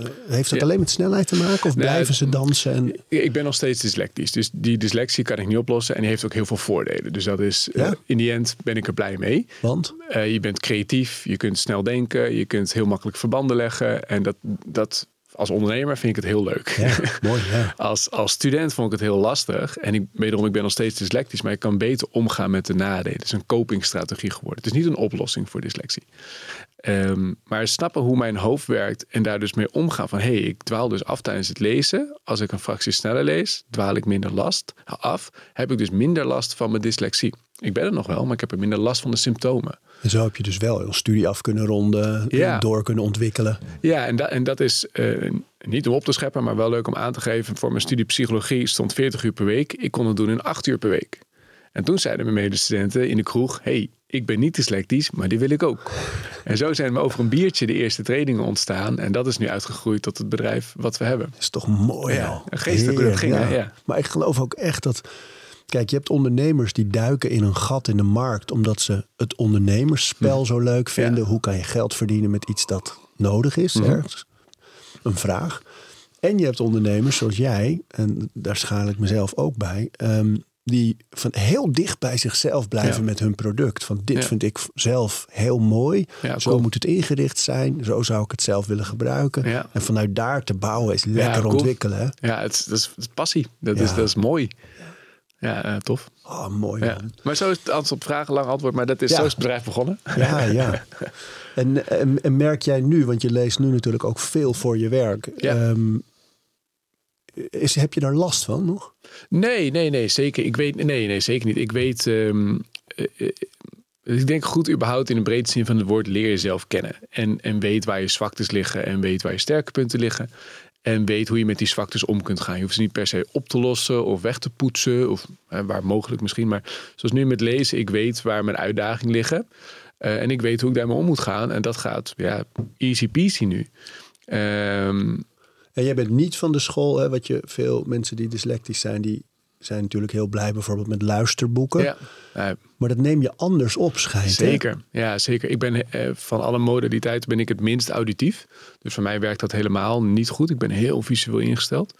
eh, heeft dat Ja. alleen met snelheid te maken? Of blijven ze dansen? En, Ik ben nog steeds dyslectisch. Dus die dyslexie kan ik niet oplossen. En die heeft ook heel veel voordelen. Dus dat is, eh, in die end ben ik er blij mee. want? Je bent creatief, je kunt snel denken, je kunt heel makkelijk verbanden leggen. En dat, dat als ondernemer vind ik het heel leuk. Ja, mooi. Ja. Als, als student vond ik het heel lastig. En ik, wederom, ik ben nog steeds dyslectisch, maar ik kan beter omgaan met de nadelen. Het is een copingstrategie geworden. Het is niet een oplossing voor dyslexie. Ehm, maar snappen hoe mijn hoofd werkt en daar dus mee omgaan. Van hé, hey, ik dwaal dus af tijdens het lezen. Als ik een fractie sneller lees, dwaal ik minder last af. Heb ik dus minder last van mijn dyslexie. Ik ben er nog wel, maar ik heb er minder last van de symptomen. En zo heb je dus wel een studie af kunnen ronden, Ja. door kunnen ontwikkelen. Ja, en, dat en dat is eh, niet om op te scheppen, maar wel leuk om aan te geven. Voor mijn studie psychologie stond 40 uur per week. Ik kon het doen in 8 uur per week. En toen zeiden mijn medestudenten in de kroeg: hey, ik ben niet dyslectisch, maar die wil ik ook. En zo zijn we over een biertje de eerste trainingen ontstaan. En dat is nu uitgegroeid tot het bedrijf wat we hebben. Dat is toch mooi. Ja, ging, hè? Ja. Maar ik geloof ook echt dat. Kijk, je hebt ondernemers die duiken in een gat in de markt omdat ze het ondernemersspel zo leuk vinden. Ja. Hoe kan je geld verdienen met iets dat nodig is? Mhm. ergens? Een vraag. En je hebt ondernemers zoals jij, en daar schaal ik mezelf ook bij, ehm, die van heel dicht bij zichzelf blijven Ja. met hun product. Van dit Ja. vind ik zelf heel mooi. Ja, zo moet het ingericht zijn. Zo zou ik het zelf willen gebruiken. En vanuit daar te bouwen is lekker cool. ontwikkelen. Hè? Ja, het, is- dat, is, dat is passie. Dat, is, dat is mooi. Ja, eh, tof. Oh, mooi Ja. Maar zo is het antwoord op vragen, lang antwoord. Maar dat is, Ja. zo is het bedrijf begonnen. Ja, ja. En, en, en merk jij nu, want je leest nu natuurlijk ook veel voor je werk. Ja. ehm, is, heb je daar last van nog? Nee, nee, nee, zeker. Ik weet, nee, nee, zeker niet. Ik weet, ehm, eh, eh, ik denk goed überhaupt in de breedste zin van het woord leer jezelf kennen. En, en weet waar je zwaktes liggen en weet waar je sterke punten liggen. En weet hoe je met die zwaktes om kunt gaan. Je hoeft ze niet per se op te lossen of weg te poetsen. Of waar mogelijk misschien. Maar zoals nu met lezen, ik weet waar mijn uitdagingen liggen. Eh, en ik weet hoe ik daarmee om moet gaan. En dat gaat ja, easy peasy nu. Ehm, En jij bent niet van de school, hè, wat je veel mensen die dyslectisch zijn, die zijn natuurlijk heel blij bijvoorbeeld met luisterboeken. ja, Maar dat neem je anders op, schijnt. hè? Zeker, ja zeker. Ik ben eh, van alle modaliteiten ben ik het minst auditief. Dus voor mij werkt dat helemaal niet goed. Ik ben heel visueel ingesteld.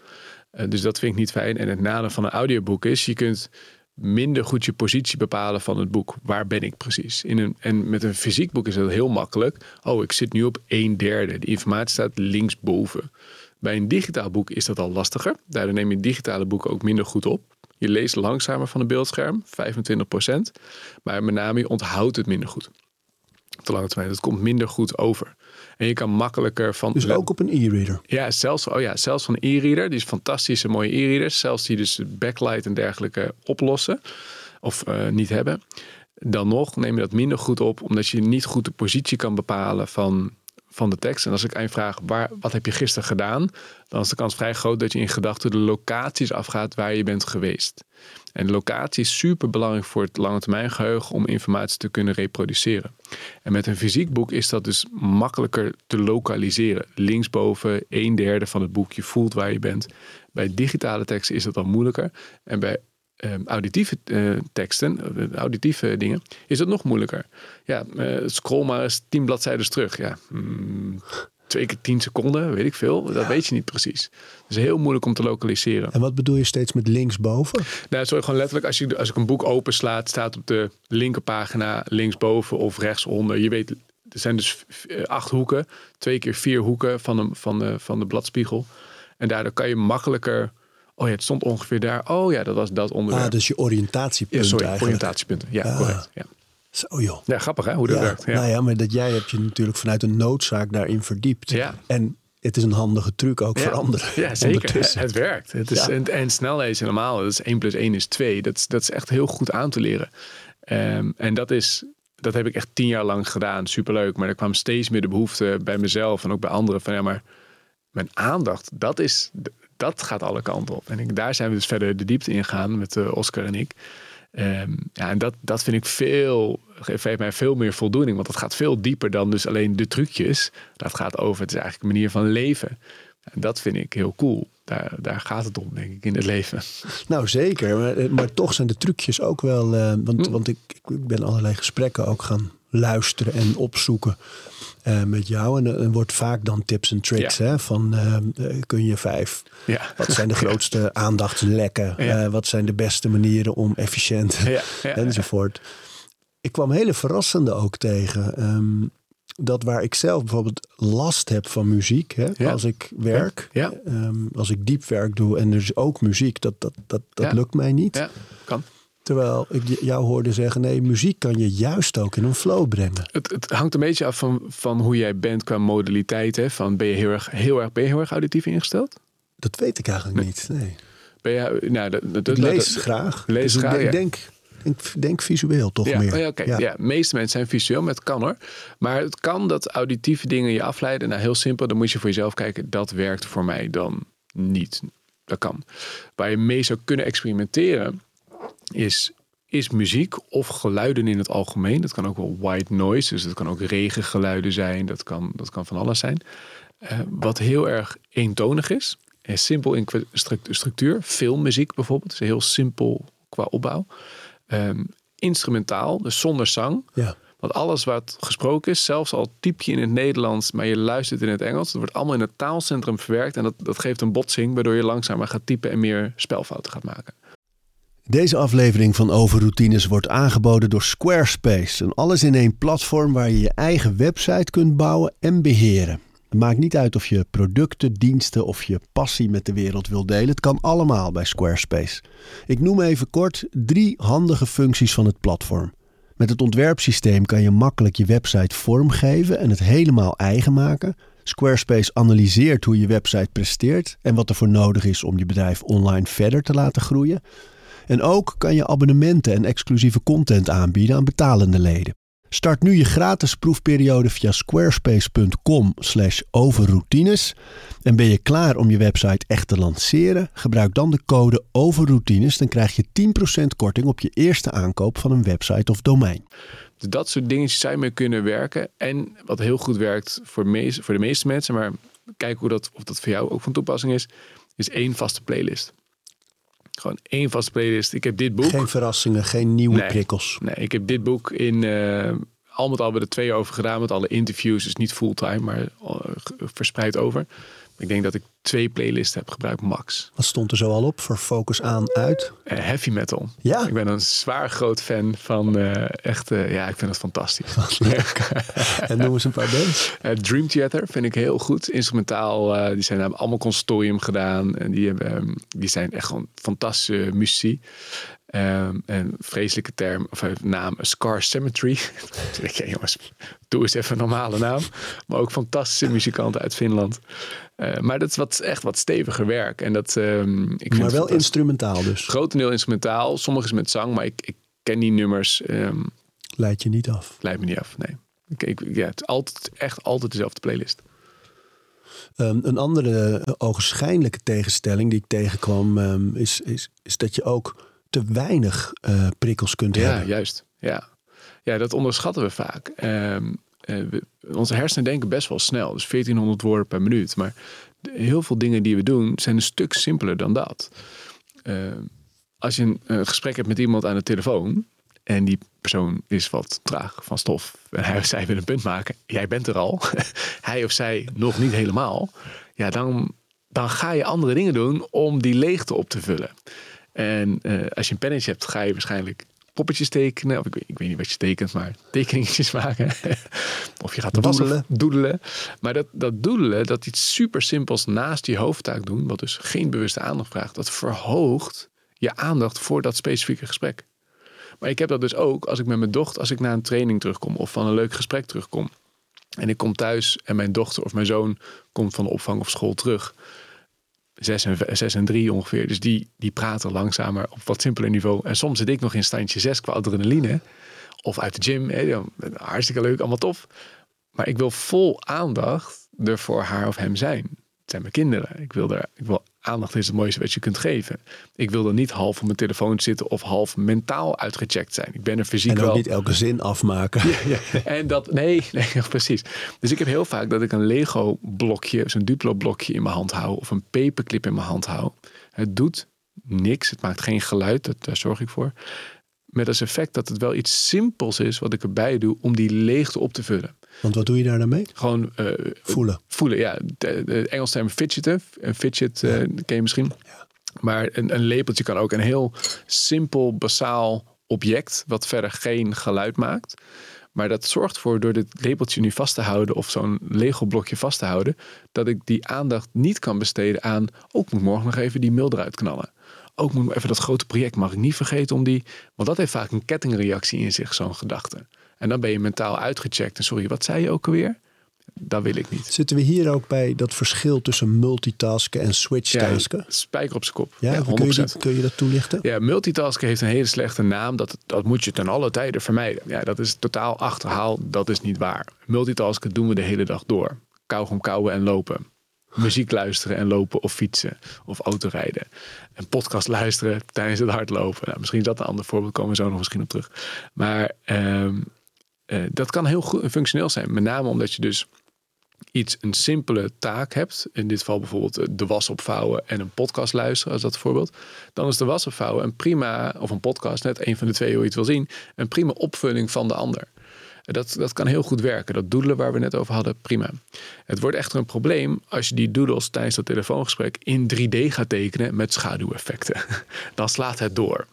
Eh, dus dat vind ik niet fijn. En het nadeel van een audioboek is, je kunt minder goed je positie bepalen van het boek. Waar ben ik precies? In een, en met een fysiek boek is dat heel makkelijk. Oh, ik zit nu op een derde. De informatie staat linksboven. Bij een digitaal boek is dat al lastiger. Daardoor neem je digitale boeken ook minder goed op. Je leest langzamer van een beeldscherm, 25%. Maar met name je onthoudt het minder goed. Op de lange termijn. Het komt minder goed over. En je kan makkelijker van... Dus ook op een e-reader. Ja, zelfs, oh ja, zelfs van e-reader. Die is fantastische mooie e-readers. Zelfs die dus backlight en dergelijke oplossen. Of eh, niet hebben. Dan nog neem je dat minder goed op. Omdat je niet goed de positie kan bepalen van, van de tekst. En als ik aan je vraag, waar, wat heb je gisteren gedaan? Dan is de kans vrij groot dat je in gedachten de locaties afgaat waar je bent geweest. En locatie is super belangrijk voor het lange termijn geheugen om informatie te kunnen reproduceren. En met een fysiek boek is dat dus makkelijker te lokaliseren. Linksboven, een derde van het boek, je voelt waar je bent. Bij digitale teksten is dat dan moeilijker. En bij auditieve eh, teksten, eh, auditieve dingen, is dat nog moeilijker. Ja, eh, scroll maar eens tien bladzijden terug. Ja, mm, twee keer tien seconden, weet ik veel. Dat weet je niet precies. Het is heel moeilijk om te lokaliseren. En wat bedoel je steeds met linksboven? Nou, sorry, gewoon letterlijk, als, je, als ik een boek openslaat, staat op de linkerpagina linksboven of rechtsonder. Je weet, er zijn dus acht hoeken, twee keer vier hoeken van de, van de, van de bladspiegel. En daardoor kan je makkelijker, oh ja, het stond ongeveer daar. Oh ja, dat was dat onderwerp. Ah, dus je oriëntatiepunt ja, sorry, eigenlijk. oriëntatiepunten. Ja, Ah. correct. Ja. Zo joh. ja, grappig hè, hoe dat ja, werkt. Ja. Nou ja, maar dat jij hebt je natuurlijk vanuit een noodzaak daarin verdiept. Ja. En het is een handige truc ook voor anderen. Ja, zeker. Het werkt. Het is, Ja. en, en snel lezen helemaal. Dat is 1 plus 1 is 2. Dat, is- dat is echt heel goed aan te leren. Ehm, en dat is... Dat heb ik echt tien jaar lang gedaan. Superleuk. Maar er kwam steeds meer de behoefte bij mezelf en ook bij anderen van ja, maar mijn aandacht, dat is, dat gaat alle kanten op. En ik, daar zijn we dus verder de diepte in gegaan met eh, Oscar en ik. Ehm, ja, en dat, dat vind ik veel, geeft mij veel meer voldoening. Want dat gaat veel dieper dan dus alleen de trucjes. Dat gaat over, het is eigenlijk een manier van leven. En dat vind ik heel cool. Daar, daar gaat het om, denk ik, in het leven. Nou zeker, maar, maar toch zijn de trucjes ook wel. eh, want, want ik, ik ben allerlei gesprekken ook gaan luisteren en opzoeken eh, met jou. En er wordt vaak dan tips en tricks. Ja. Hè? Van eh, eh, kun je vijf. Ja. Wat zijn de grootste aandachtslekken? Ja. Eh, wat zijn de beste manieren om efficiënt enzovoort. Ik kwam hele verrassende ook tegen. ehm, dat waar ik zelf bijvoorbeeld last heb van muziek, hè, Ja. als ik werk, Ja. ehm, als ik diep werk doe en er is ook muziek, dat, dat, dat, dat lukt mij niet. Ja, kan. Terwijl ik jou hoorde zeggen, nee, muziek kan je juist ook in een flow brengen. Het, het hangt een beetje af van, van hoe jij bent qua modaliteit. Hè? Van ben je heel erg, heel erg, ben je heel erg auditief ingesteld? Dat weet ik eigenlijk niet. Nee. Ben je, nou, dat, dat, Ik lees dat- graag. lees Dus ik graag, denk, ja. denk, denk, denk visueel toch ja, meer. oh ja, oké. Ja. meeste mensen zijn visueel, maar het kan hoor. Maar het kan dat auditieve dingen je afleiden. Nou, heel simpel, dan moet je voor jezelf kijken. Dat werkt voor mij dan niet. Dat kan. Waar je mee zou kunnen experimenteren is, is muziek of geluiden in het algemeen. Dat kan ook wel white noise, dus dat kan ook regengeluiden zijn. Dat kan, dat kan van alles zijn. Eh, wat heel erg eentonig is. En simpel in structuur. Filmmuziek bijvoorbeeld. is heel simpel qua opbouw. Ehm, instrumentaal, dus zonder zang. Ja. Want alles wat gesproken is, zelfs al typ je in het Nederlands, maar je luistert in het Engels, dat wordt allemaal in het taalcentrum verwerkt. En dat, dat geeft een botsing, waardoor je langzamer gaat typen en meer spelfouten gaat maken. Deze aflevering van Overroutines wordt aangeboden door Squarespace. Een alles-in-één platform waar je je eigen website kunt bouwen en beheren. Het maakt niet uit of je producten, diensten of je passie met de wereld wil delen. Het kan allemaal bij Squarespace. Ik noem even kort drie handige functies van het platform. Met het ontwerpsysteem kan je makkelijk je website vormgeven en het helemaal eigen maken. Squarespace analyseert hoe je website presteert en wat er voor nodig is om je bedrijf online verder te laten groeien. En ook kan je abonnementen en exclusieve content aanbieden aan betalende leden. Start nu je gratis proefperiode via squarespace.com slash overroutines. En ben je klaar om je website echt te lanceren? Gebruik dan de code overroutines. Dan krijg je 10% korting op je eerste aankoop van een website of domein. Dat soort dingetjes je mee kunnen werken. En wat heel goed werkt voor, voor de meeste mensen, maar kijk hoe dat, of dat voor jou ook van toepassing is, is één vaste playlist. Gewoon één vaste playlist. Ik heb dit boek. Geen verrassingen, geen nieuwe Nee. prikkels. Nee, ik heb dit boek in eh, al met al bij de twee over gedaan met alle interviews. Dus niet fulltime, maar eh, verspreid over. Ik denk dat ik twee playlists heb gebruikt, max. Wat stond er zo al op voor focus aan uit? Eh, heavy metal. Ja. Ik ben een zwaar groot fan van eh, echt, ja, ik vind het fantastisch. En noem eens een paar bands. Eh, Dream Theater vind ik heel goed. Instrumentaal, die zijn hebben allemaal conservatorium gedaan. En die, hebben, ehm, die zijn echt gewoon fantastische muziek. Ehm, een vreselijke term, of naam, Scar Cemetery. Oké jongens, doe eens even een normale naam. Maar ook fantastische muzikanten uit Finland. Eh, maar dat is wat, echt wat steviger werk. En dat, ehm, ik vind Maar wel instrumentaal dus. Grotendeel instrumentaal, sommige is met zang. Maar ik, ik ken die nummers, ehm Leid je niet af. leidt me niet af. Nee. Ik, ik, ja, het is altijd, echt altijd dezelfde playlist. Ehm, een andere eh, ogenschijnlijke tegenstelling die ik tegenkwam, is, is, is dat je ook te weinig eh, prikkels kunt Ja, hebben. juist. Ja. ja, dat onderschatten we vaak. Eh, we- onze hersenen denken best wel snel. Dus 1400 woorden per minuut. Maar heel veel dingen die we doen zijn een stuk simpeler dan dat. Ehm, als je een, eh, gesprek hebt met iemand aan de telefoon... en die persoon is wat traag van stof... en hij of zij wil een punt maken... jij bent er al, hij of zij nog niet helemaal... ja, dan, dan ga je andere dingen doen om die leegte op te vullen. En eh, als je een pennetje hebt, ga je waarschijnlijk poppetjes tekenen. Of ik weet, ik weet niet wat je tekent, maar tekeningetjes maken. of je gaat de Doedelen. doedelen. Maar dat, dat doedelen, dat iets super simpels naast je hoofdtaak doen, wat dus geen bewuste aandacht vraagt, dat verhoogt je aandacht voor dat specifieke gesprek. Maar ik heb dat dus ook als ik met mijn dochter, als ik na een training terugkom of van een leuk gesprek terugkom. En ik kom thuis en mijn dochter of mijn zoon komt van de opvang of school terug zes en, zes en drie ongeveer. Dus die, die praten langzamer op wat simpeler niveau. En soms zit ik nog in standje zes qua adrenaline. Of uit de gym. Hè, hartstikke leuk, allemaal tof. Maar ik wil vol aandacht er voor haar of hem zijn. Het zijn mijn kinderen. Ik wil, er, ik wil aandacht is het mooiste wat je kunt geven. Ik wil er niet half op mijn telefoon zitten of half mentaal uitgecheckt zijn. Ik ben er fysiek En wel. niet elke zin afmaken. Ja, en dat, nee, nee, precies. Dus ik heb heel vaak dat ik een Lego blokje, zo'n Duplo blokje in mijn hand hou. Of een paperclip in mijn hand hou. Het doet niks. Het maakt geen geluid. Dat, daar zorg ik voor. Met als effect dat het wel iets simpels is wat ik erbij doe om die leegte op te vullen. Want wat doe je daar dan mee? Gewoon eh, Voelen. voelen. Ja, de, de Engels term fidgeten. Een fidget eh, ken je misschien. Maar een, een lepeltje kan ook een heel simpel, basaal object, wat verder geen geluid maakt. Maar dat zorgt ervoor, door dit lepeltje nu vast te houden of zo'n Lego-blokje vast te houden, dat ik die aandacht niet kan besteden aan. Ook ik moet morgen nog even die mail eruit knallen. Ook moet even dat grote project mag ik niet vergeten om die. Want dat heeft vaak een kettingreactie in zich, zo'n gedachte. En dan ben je mentaal uitgecheckt. En sorry, wat zei je ook alweer? Dat wil ik niet. Zitten we hier ook bij dat verschil tussen multitasken en switchtasken? Ja, spijker op zijn kop. Ja, Ja, 100%. kun, je dat, kun je dat toelichten? Ja, multitasken heeft een hele slechte naam. Dat, dat moet je ten alle tijden vermijden. Ja, dat is totaal achterhaald. Dat is niet waar. Multitasken doen we de hele dag door. Kauwgom kauwen en lopen. Muziek luisteren en lopen of fietsen of autorijden. Een podcast luisteren tijdens het hardlopen. Nou, misschien is dat een ander voorbeeld. Komen we zo nog misschien op terug. Maar ehm, eh, dat kan heel goed functioneel zijn. Met name omdat je dus iets, een simpele taak hebt. In dit geval bijvoorbeeld de was opvouwen en een podcast luisteren, als dat voorbeeld. Dan is de was opvouwen een prima, of een podcast, net een van de twee hoe je het wil zien, een prima opvulling van de ander. Dat, dat kan heel goed werken. Dat doodelen waar we net over hadden, prima. Het wordt echter een probleem als je die doodles tijdens dat telefoongesprek in 3D gaat tekenen met schaduweffecten. Dan slaat het door.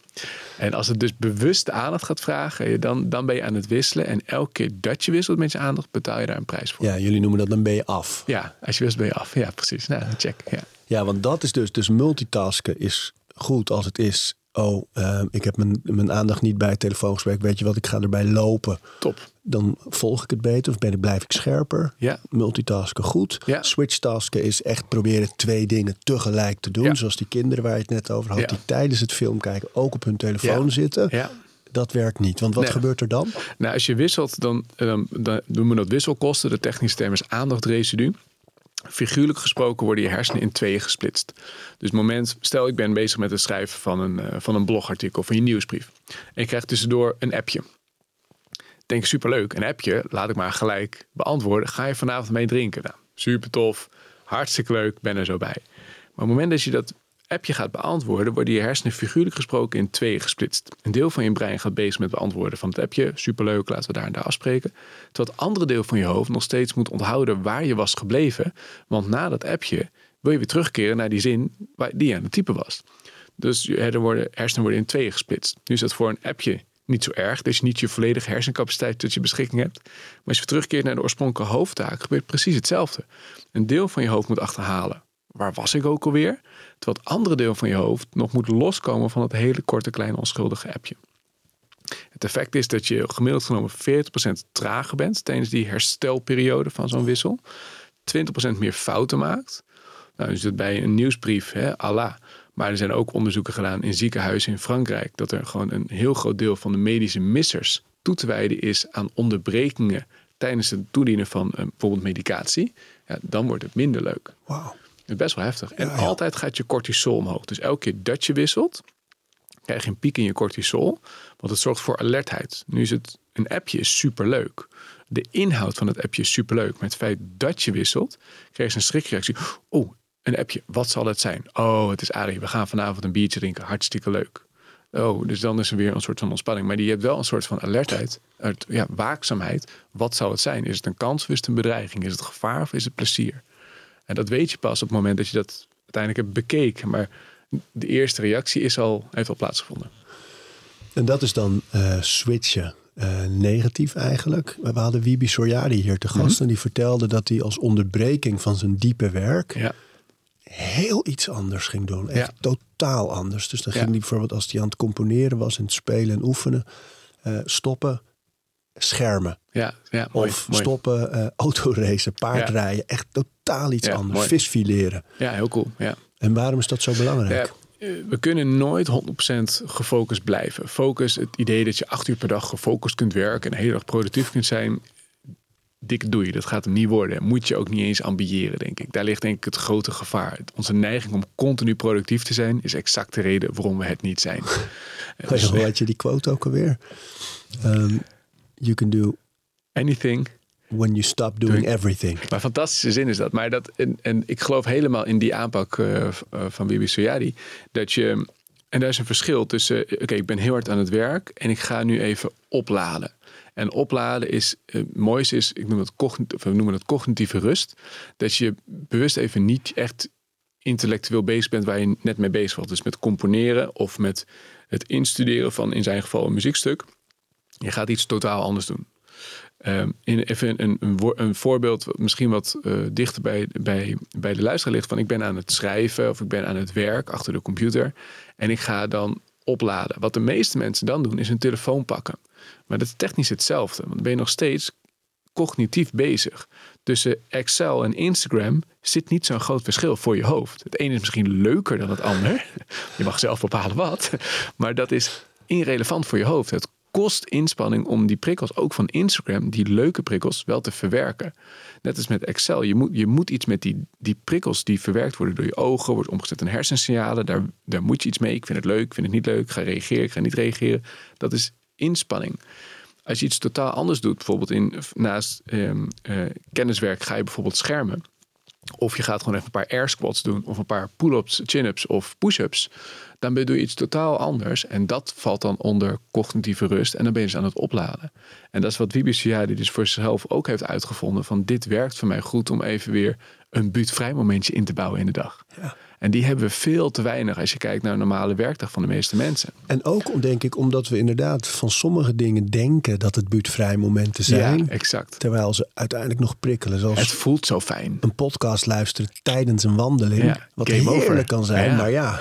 En als het dus bewust de aandacht gaat vragen, dan, dan ben je aan het wisselen. En elke keer dat je wisselt met je aandacht, betaal je daar een prijs voor. Ja, jullie noemen dat dan ben je af. Ja, als je wist ben je af. Ja, precies. Nou, check. Ja. Ja, want dat is dus, dus multitasken is goed als het is. Oh, eh, ik heb mijn, mijn aandacht niet bij het telefoongesprek. Weet je wat, ik ga erbij lopen. Top. Dan volg ik het beter of ben ik, blijf ik scherper. Ja. Multitasken goed. Ja. Switchtasken is echt proberen twee dingen tegelijk te doen. Ja. Zoals die kinderen waar je het net over had. Die tijdens het film kijken ook op hun telefoon zitten. Ja. Dat werkt niet. Want wat Nee. gebeurt er dan? Nou, als je wisselt, dan, dan, dan doen we dat wisselkosten. De technische term is aandachtresidu. Figuurlijk gesproken worden je hersenen in tweeën gesplitst. Dus moment, stel ik ben bezig met het schrijven van een, eh, van een blogartikel, van je nieuwsbrief. En ik krijg tussendoor een appje. Denk superleuk, een appje, laat ik maar gelijk beantwoorden. Ga je vanavond mee drinken? Nou, super tof, hartstikke leuk, ben er zo bij. Maar op het moment dat je dat appje gaat beantwoorden, worden je hersenen figuurlijk gesproken in tweeën gesplitst. Een deel van je brein gaat bezig met beantwoorden van het appje. Superleuk, laten we daar en daar afspreken. Terwijl het andere deel van je hoofd nog steeds moet onthouden waar je was gebleven. Want na dat appje wil je weer terugkeren naar die zin waar die aan het typen was. Dus je hersenen worden in tweeën gesplitst. Nu is dat voor een appje niet zo erg. Dat je niet je volledige hersencapaciteit tot je beschikking hebt. Maar als je terugkeert naar de oorspronkelijke hoofdtaak, gebeurt precies hetzelfde. Een deel van je hoofd moet achterhalen. Waar was ik ook alweer? Terwijl het andere deel van je hoofd nog moet loskomen van het hele korte, kleine, onschuldige appje. Het effect is dat je gemiddeld genomen 40% trager bent tijdens die herstelperiode van zo'n wissel. 20% meer fouten maakt. Nou, dus dat bij een nieuwsbrief, hè, Allah. Maar er zijn ook onderzoeken gedaan in ziekenhuizen in Frankrijk. Dat er gewoon een heel groot deel van de medische missers toe te wijden is aan onderbrekingen tijdens het toedienen van eh, bijvoorbeeld medicatie. Ja, dan wordt het minder leuk. Wauw. Het is best wel heftig. En Ja, ja. altijd gaat je cortisol omhoog. Dus elke keer dat je wisselt, krijg je een piek in je cortisol. Want het zorgt voor alertheid. Nu is het, een appje is superleuk. De inhoud van het appje is superleuk. Maar het feit dat je wisselt, krijg je een schrikreactie. Oh, een appje. Wat zal het zijn? Oh, het is Arie. We gaan vanavond een biertje drinken. Hartstikke leuk. Oh, dus dan is er weer een soort van ontspanning. Maar die hebt wel een soort van alertheid. Ja, waakzaamheid. Wat zou het zijn? Is het een kans of is het een bedreiging? Is het gevaar of is het plezier? En dat weet je pas op het moment dat je dat uiteindelijk hebt bekeken. Maar de eerste reactie is al, heeft al plaatsgevonden. En dat is dan eh, switchen. eh, negatief eigenlijk. We hadden Wibi Soriadi hier te gast. En die vertelde dat hij als onderbreking van zijn diepe werk... Ja, heel iets anders ging doen. Echt Ja. totaal anders. Dus dan Ja. ging hij bijvoorbeeld als hij aan het componeren was... en het spelen en oefenen... eh, stoppen, schermen. ja, ja mooi. of mooi. stoppen, eh autoracen, paardrijden. Echt totaal iets Ja, anders. mooi. Visfileren. Ja, heel cool. Ja. En waarom is dat zo belangrijk? Ja, eh, we kunnen nooit 100% gefocust blijven. Focus, het idee dat je acht uur per dag gefocust kunt werken en de hele dag productief kunt zijn, dik doe je. Dat gaat hem niet worden. Moet je ook niet eens ambiëren, denk ik. Daar ligt denk ik het grote gevaar. Onze neiging om continu productief te zijn is exact de reden waarom we het niet zijn. Eh, Dus, hoe had je die quote ook alweer? Um, you can do anything when you stop doing Doing- everything. Maar fantastische zin is dat. Maar dat en, en ik geloof helemaal in die aanpak eh, eh, van Bibi Soyadi. Dat je en daar is een verschil tussen, oké, ik ben heel hard aan het werk en ik ga nu even opladen. En opladen is, eh, het mooiste is, ik noem het we noemen het cognitieve rust. Dat je bewust even niet echt intellectueel bezig bent waar je net mee bezig was. Dus met componeren of met het instuderen van in zijn geval een muziekstuk. Je gaat iets totaal anders doen. Um, in, even een, een, een, voorbeeld, misschien wat uh, dichter bij, bij, bij de luisteraar ligt. Van ik ben aan het schrijven of ik ben aan het werk achter de computer. En ik ga dan opladen. Wat de meeste mensen dan doen, is hun telefoon pakken. Maar dat is technisch hetzelfde. Want dan ben je nog steeds cognitief bezig. Tussen Excel en Instagram zit niet zo'n groot verschil voor je hoofd. Het ene is misschien leuker dan het ander. Je mag zelf bepalen wat. Maar dat is irrelevant voor je hoofd. Het kost inspanning om die prikkels, ook van Instagram, die leuke prikkels, wel te verwerken. Net als met Excel. Je moet, je moet iets met die, die prikkels die verwerkt worden door je ogen, wordt omgezet in hersensignalen. Daar, daar moet je iets mee. Ik vind het leuk, ik vind het niet leuk. Ik ga reageren, ik ga niet reageren. Dat is inspanning. Als je iets totaal anders doet, bijvoorbeeld in, naast um, kenniswerk ga je bijvoorbeeld schermen. Of je gaat gewoon even een paar air squats doen, of een paar pull-ups, chin-ups of push-ups. Dan doe je iets totaal anders. En dat valt dan onder cognitieve rust. En dan ben je dus aan het opladen. En dat is wat Wiebe die dus voor zichzelf ook heeft uitgevonden. Van dit werkt voor mij goed om even weer een buurtvrij momentje in te bouwen in de dag. Ja. En die hebben we veel te weinig als je kijkt naar een normale werkdag van de meeste mensen. En ook denk ik omdat we inderdaad van sommige dingen denken dat het buurtvrij momenten zijn. Ja, exact. Terwijl ze uiteindelijk nog prikkelen. Zoals het voelt zo fijn. Een podcast luisteren tijdens een wandeling. Ja, wat heerlijk over. kan zijn. Maar ja,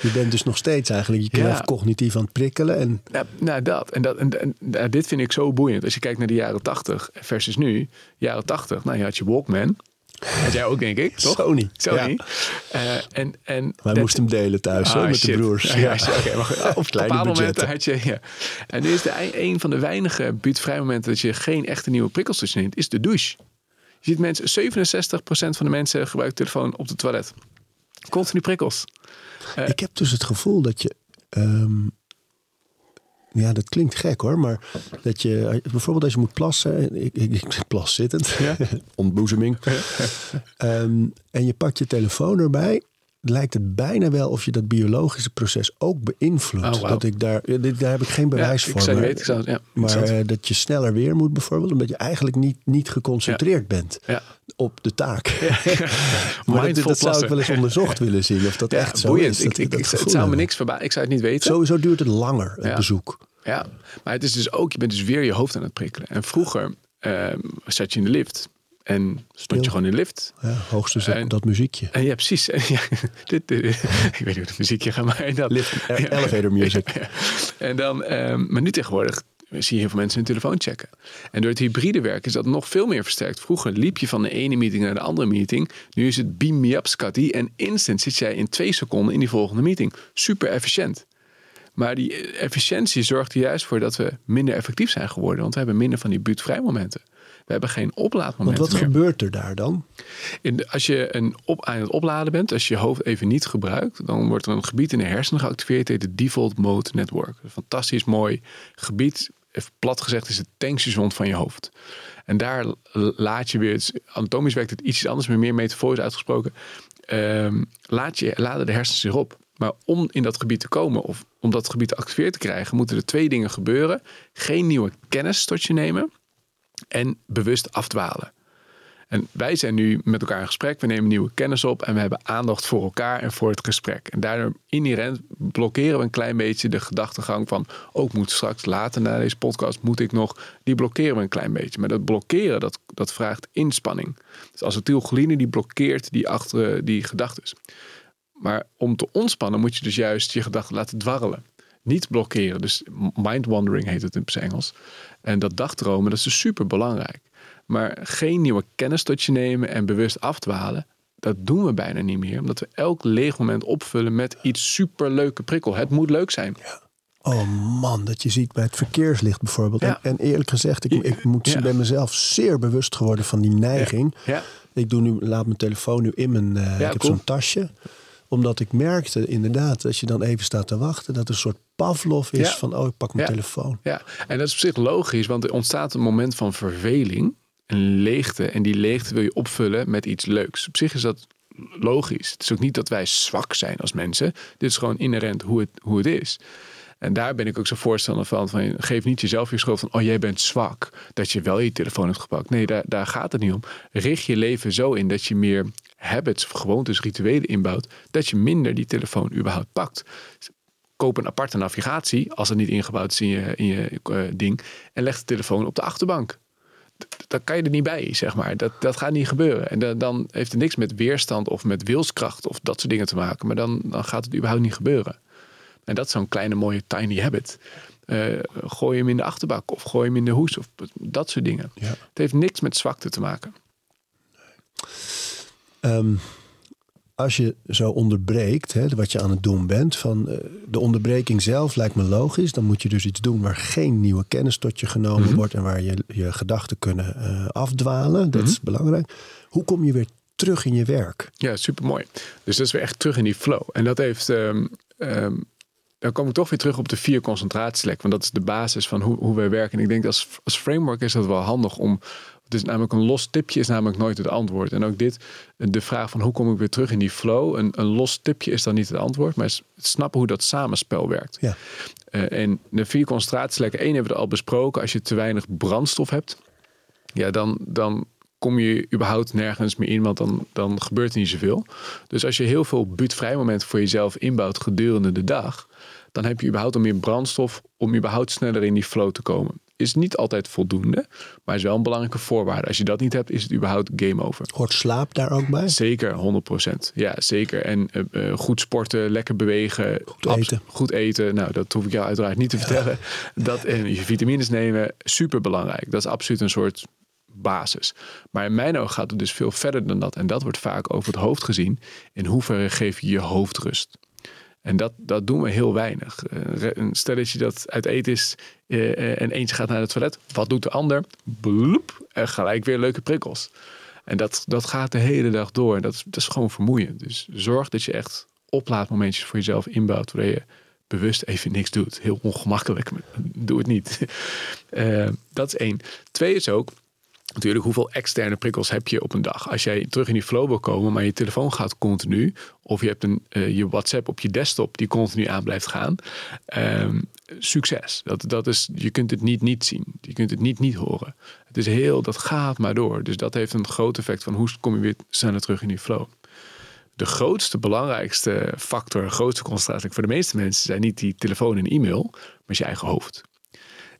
je bent dus nog steeds eigenlijk je kneft cognitief aan het prikkelen. En... nou, dat. En, dat en, en, dit vind ik zo boeiend. Als je kijkt naar de jaren 80 versus nu. Jaren 80, nou je had je Walkman. Had jij ook, denk ik, toch? Sony. Sony. Uh, en, en Wij moesten hem delen thuis ah, met de broers. Ja, ja. okay, maar op bepaalde momenten had je... Ja. En nu is de, een van de weinige buurtvrije momenten... dat je geen echte nieuwe prikkels tussen neemt, is de douche. Je ziet mensen, 67% van de mensen gebruikt telefoon op de toilet. Continu prikkels. Uh, ik heb dus het gevoel dat je... Um, ja, dat klinkt gek hoor, maar dat je bijvoorbeeld als je moet plassen, ik, ik, ik plas zittend, ja? ontboezeming, um, en je pakt je telefoon erbij, lijkt het bijna wel of je dat biologische proces ook beïnvloedt. Oh, dat ik daar, daar heb ik geen bewijs ja, voor. Ik maar, weet, ja, maar uh, dat je sneller weer moet bijvoorbeeld, omdat je eigenlijk niet, niet geconcentreerd bent op de taak. maar dat, dat zou ik wel eens onderzocht willen zien of dat echt zo is. ik, ik, het zou me niks verbazen. Ik zou het niet weten. Sowieso duurt het langer, het bezoek. Ja, maar het is dus ook, je bent dus weer je hoofd aan het prikkelen. En vroeger uh, zat je in de lift en stond je gewoon in de lift. Ja, hoogstens en, dat muziekje. En ja, precies. Ja, dit, dit, ik weet niet hoe het muziekje gaat, maar dat... Lift, elevator music. en dan, um, maar nu tegenwoordig zie je heel veel mensen hun telefoon checken. En door het hybride werk is dat nog veel meer versterkt. Vroeger liep je van de ene meeting naar de andere meeting. Nu is het beam me up, Scotty. En instant zit jij in twee seconden in die volgende meeting. Super efficiënt. Maar die efficiëntie zorgt er juist voor dat we minder effectief zijn geworden. Want we hebben minder van die buurtvrij momenten. We hebben geen oplaadmomenten Want wat gebeurt er daar dan? In als je een op, aan het opladen bent, als je je hoofd even niet gebruikt, dan wordt er een gebied in de hersenen geactiveerd, heet het Default Mode Network. Een fantastisch mooi gebied. Even plat gezegd is het tankstation van je hoofd. En daar laat je weer, anatomisch werkt het iets anders, maar meer metaforisch uitgesproken, um, laat je, laden de hersens zich op. Maar om in dat gebied te komen of om dat gebied geactiveerd te krijgen, moeten er twee dingen gebeuren. Geen nieuwe kennis tot je nemen en bewust afdwalen. En wij zijn nu met elkaar in gesprek, we nemen nieuwe kennis op en we hebben aandacht voor elkaar en voor het gesprek. En daardoor inherent blokkeren we een klein beetje de gedachtegang van, ook oh, moet straks later na deze podcast, moet ik nog, die blokkeren we een klein beetje. Maar dat blokkeren, dat, dat vraagt inspanning. Dus acetylcholine die blokkeert die, achter, die gedachten. Maar om te ontspannen moet je dus juist je gedachten laten dwarrelen. Niet blokkeren. Dus mind wandering heet het in het Engels. En dat dagdromen, dat is dus super belangrijk. Maar geen nieuwe kennis tot je nemen en bewust afdwalen, dat doen we bijna niet meer. Omdat we elk leeg moment opvullen met iets superleuke prikkel. Het moet leuk zijn. Ja. Oh man, dat je ziet bij het verkeerslicht bijvoorbeeld. Ja. En, eerlijk gezegd, ik, ik moet ja. bij mezelf zeer bewust geworden van die neiging. Ja. Ik doe nu, laat mijn telefoon nu in mijn. Uh, ik heb zo'n tasje omdat ik merkte inderdaad, als je dan even staat te wachten, dat er een soort Pavlov is van, oh, ik pak mijn telefoon. Ja, en dat is op zich logisch, want er ontstaat een moment van verveling, een leegte. En die leegte wil je opvullen met iets leuks. Op zich is dat logisch. Het is ook niet dat wij zwak zijn als mensen. Dit is gewoon inherent hoe het, hoe het is. En daar ben ik ook zo voorstander van, van. Geef niet jezelf je schuld van. Oh, jij bent zwak. Dat je wel je telefoon hebt gepakt. Nee, daar, daar gaat het niet om. Richt je leven zo in dat je meer habits of gewoontes, rituelen inbouwt. Dat je minder die telefoon überhaupt pakt. Koop een aparte navigatie, als het niet ingebouwd is in je, in je uh, ding. En leg de telefoon op de achterbank dan kan je er niet bij, zeg maar. Dat, dat gaat niet gebeuren. En dan heeft het niks met weerstand of met wilskracht of dat soort dingen te maken. Maar dan, dan gaat het überhaupt niet gebeuren. En dat is zo'n kleine mooie tiny habit. Uh, gooi hem in de achterbak of gooi hem in de hoes of dat soort dingen. Ja. Het heeft niks met zwakte te maken. Um, als je zo onderbreekt, hè, wat je aan het doen bent, van uh, de onderbreking zelf lijkt me logisch. Dan moet je dus iets doen waar geen nieuwe kennis tot je genomen mhm. wordt en waar je je gedachten kunnen uh, afdwalen. Dat mhm. is belangrijk. Hoe kom je weer terug in je werk? Ja, supermooi. Dus dat is weer echt terug in die flow. En dat heeft. Um, um, dan kom ik toch weer terug op de vier concentratielek. Want dat is de basis van hoe, hoe wij werken. En ik denk als, als framework is dat wel handig om het is namelijk een los tipje is namelijk nooit het antwoord. En ook dit, de vraag van hoe kom ik weer terug in die flow. Een, een los tipje is dan niet het antwoord, maar het snappen hoe dat samenspel werkt. Ja. Uh, en de vier concentratielekken, één hebben we al besproken. Als je te weinig brandstof hebt, ja, dan, dan kom je überhaupt nergens meer in, want dan, dan gebeurt er niet zoveel. Dus als je heel veel buurtvrij momenten voor jezelf inbouwt gedurende de dag, dan heb je überhaupt al meer brandstof om überhaupt sneller in die flow te komen is niet altijd voldoende, maar is wel een belangrijke voorwaarde. Als je dat niet hebt, is het überhaupt game over. Hoort slaap daar ook bij? Zeker, 100%. Ja, zeker. En uh, goed sporten, lekker bewegen. Goed eten. Goed eten. Nou, dat hoef ik jou uiteraard niet te vertellen. Dat en je vitamines nemen, super belangrijk. Dat is absoluut een soort basis. Maar in mijn ogen gaat het dus veel verder dan dat. En dat wordt vaak over het hoofd gezien. In hoeverre geef je je hoofd rust? En dat, dat doen we heel weinig. Uh, stel dat je dat uit eten is uh, en eentje gaat naar het toilet. Wat doet de ander? Bloep, en gelijk weer leuke prikkels. En dat, dat gaat de hele dag door. En dat is, dat is gewoon vermoeiend. Dus zorg dat je echt oplaadmomentjes voor jezelf inbouwt. Waar je bewust even niks doet. Heel ongemakkelijk. Doe het niet. Uh, dat is één. Twee is ook natuurlijk hoeveel externe prikkels heb je op een dag. Als jij terug in die flow wil komen, maar je telefoon gaat continu, of je hebt een, uh, je WhatsApp op je desktop die continu aan blijft gaan, um, succes. Dat, dat is, je kunt het niet niet zien. Je kunt het niet niet horen. Het is heel, dat gaat maar door. Dus dat heeft een groot effect van hoe kom je weer sneller terug in die flow. De grootste, belangrijkste factor, grootste concentratie voor de meeste mensen zijn niet die telefoon en e-mail, maar je eigen hoofd.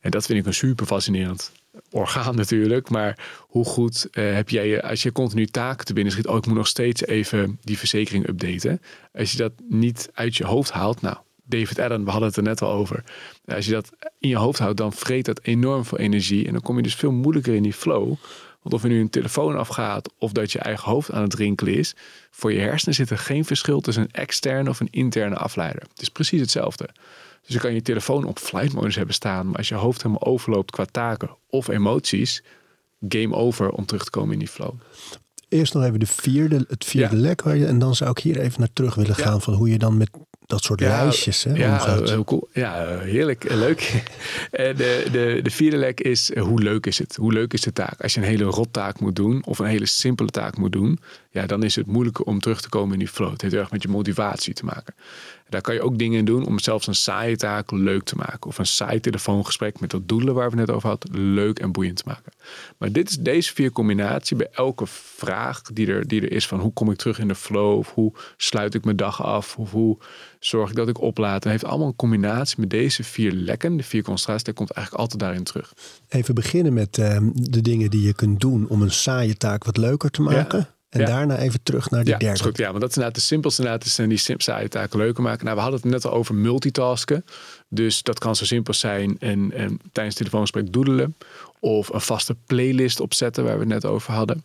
En dat vind ik een super fascinerend orgaan natuurlijk. Maar hoe goed uh, heb jij, als je continu taken te binnen schiet, oh ik moet nog steeds even die verzekering updaten. Als je dat niet uit je hoofd haalt, nou, David Allen, we hadden het er net al over. Als je dat in je hoofd houdt, dan vreet dat enorm veel energie. En dan kom je dus veel moeilijker in die flow. Want of er nu een telefoon afgaat of dat je eigen hoofd aan het rinkelen is, voor je hersenen zit er geen verschil tussen een externe of een interne afleider. Het is precies hetzelfde. Dus je kan je telefoon op flight modus hebben staan. Maar als je hoofd helemaal overloopt qua taken of emoties, game over om terug te komen in die flow. Eerst nog even de vierde, het vierde lek. Waar je, en dan zou ik hier even naar terug willen gaan van hoe je dan met dat soort lijstjes hè, ja, omgaat. Heel cool. Ja, heerlijk. Leuk. de, de, de vierde lek is hoe leuk is het? Hoe leuk is de taak? Als je een hele rottaak moet doen of een hele simpele taak moet doen, ja, dan is het moeilijker om terug te komen in die flow. Het heeft erg met je motivatie te maken. Daar kan je ook dingen in doen om zelfs een saaie taak leuk te maken. Of een saai telefoongesprek met dat doelen waar we net over hadden, leuk en boeiend te maken. Maar dit is deze vier combinatie bij elke vraag die er, die er is van hoe kom ik terug in de flow? Of hoe sluit ik mijn dag af? Of hoe zorg ik dat ik oplaad? Het heeft allemaal een combinatie met deze vier lekken. De vier concentraties, daar komt eigenlijk altijd daarin terug. Even beginnen met uh, de dingen die je kunt doen om een saaie taak wat leuker te maken. Ja. En daarna even terug naar die ja, derde. Goed, ja, want dat is inderdaad de simpelste inderdaad, zijn die saaie taken leuker maken. Nou, we hadden het net al over multitasken. Dus dat kan zo simpel zijn en, en tijdens het telefoongesprek doedelen. Of een vaste playlist opzetten waar we het net over hadden.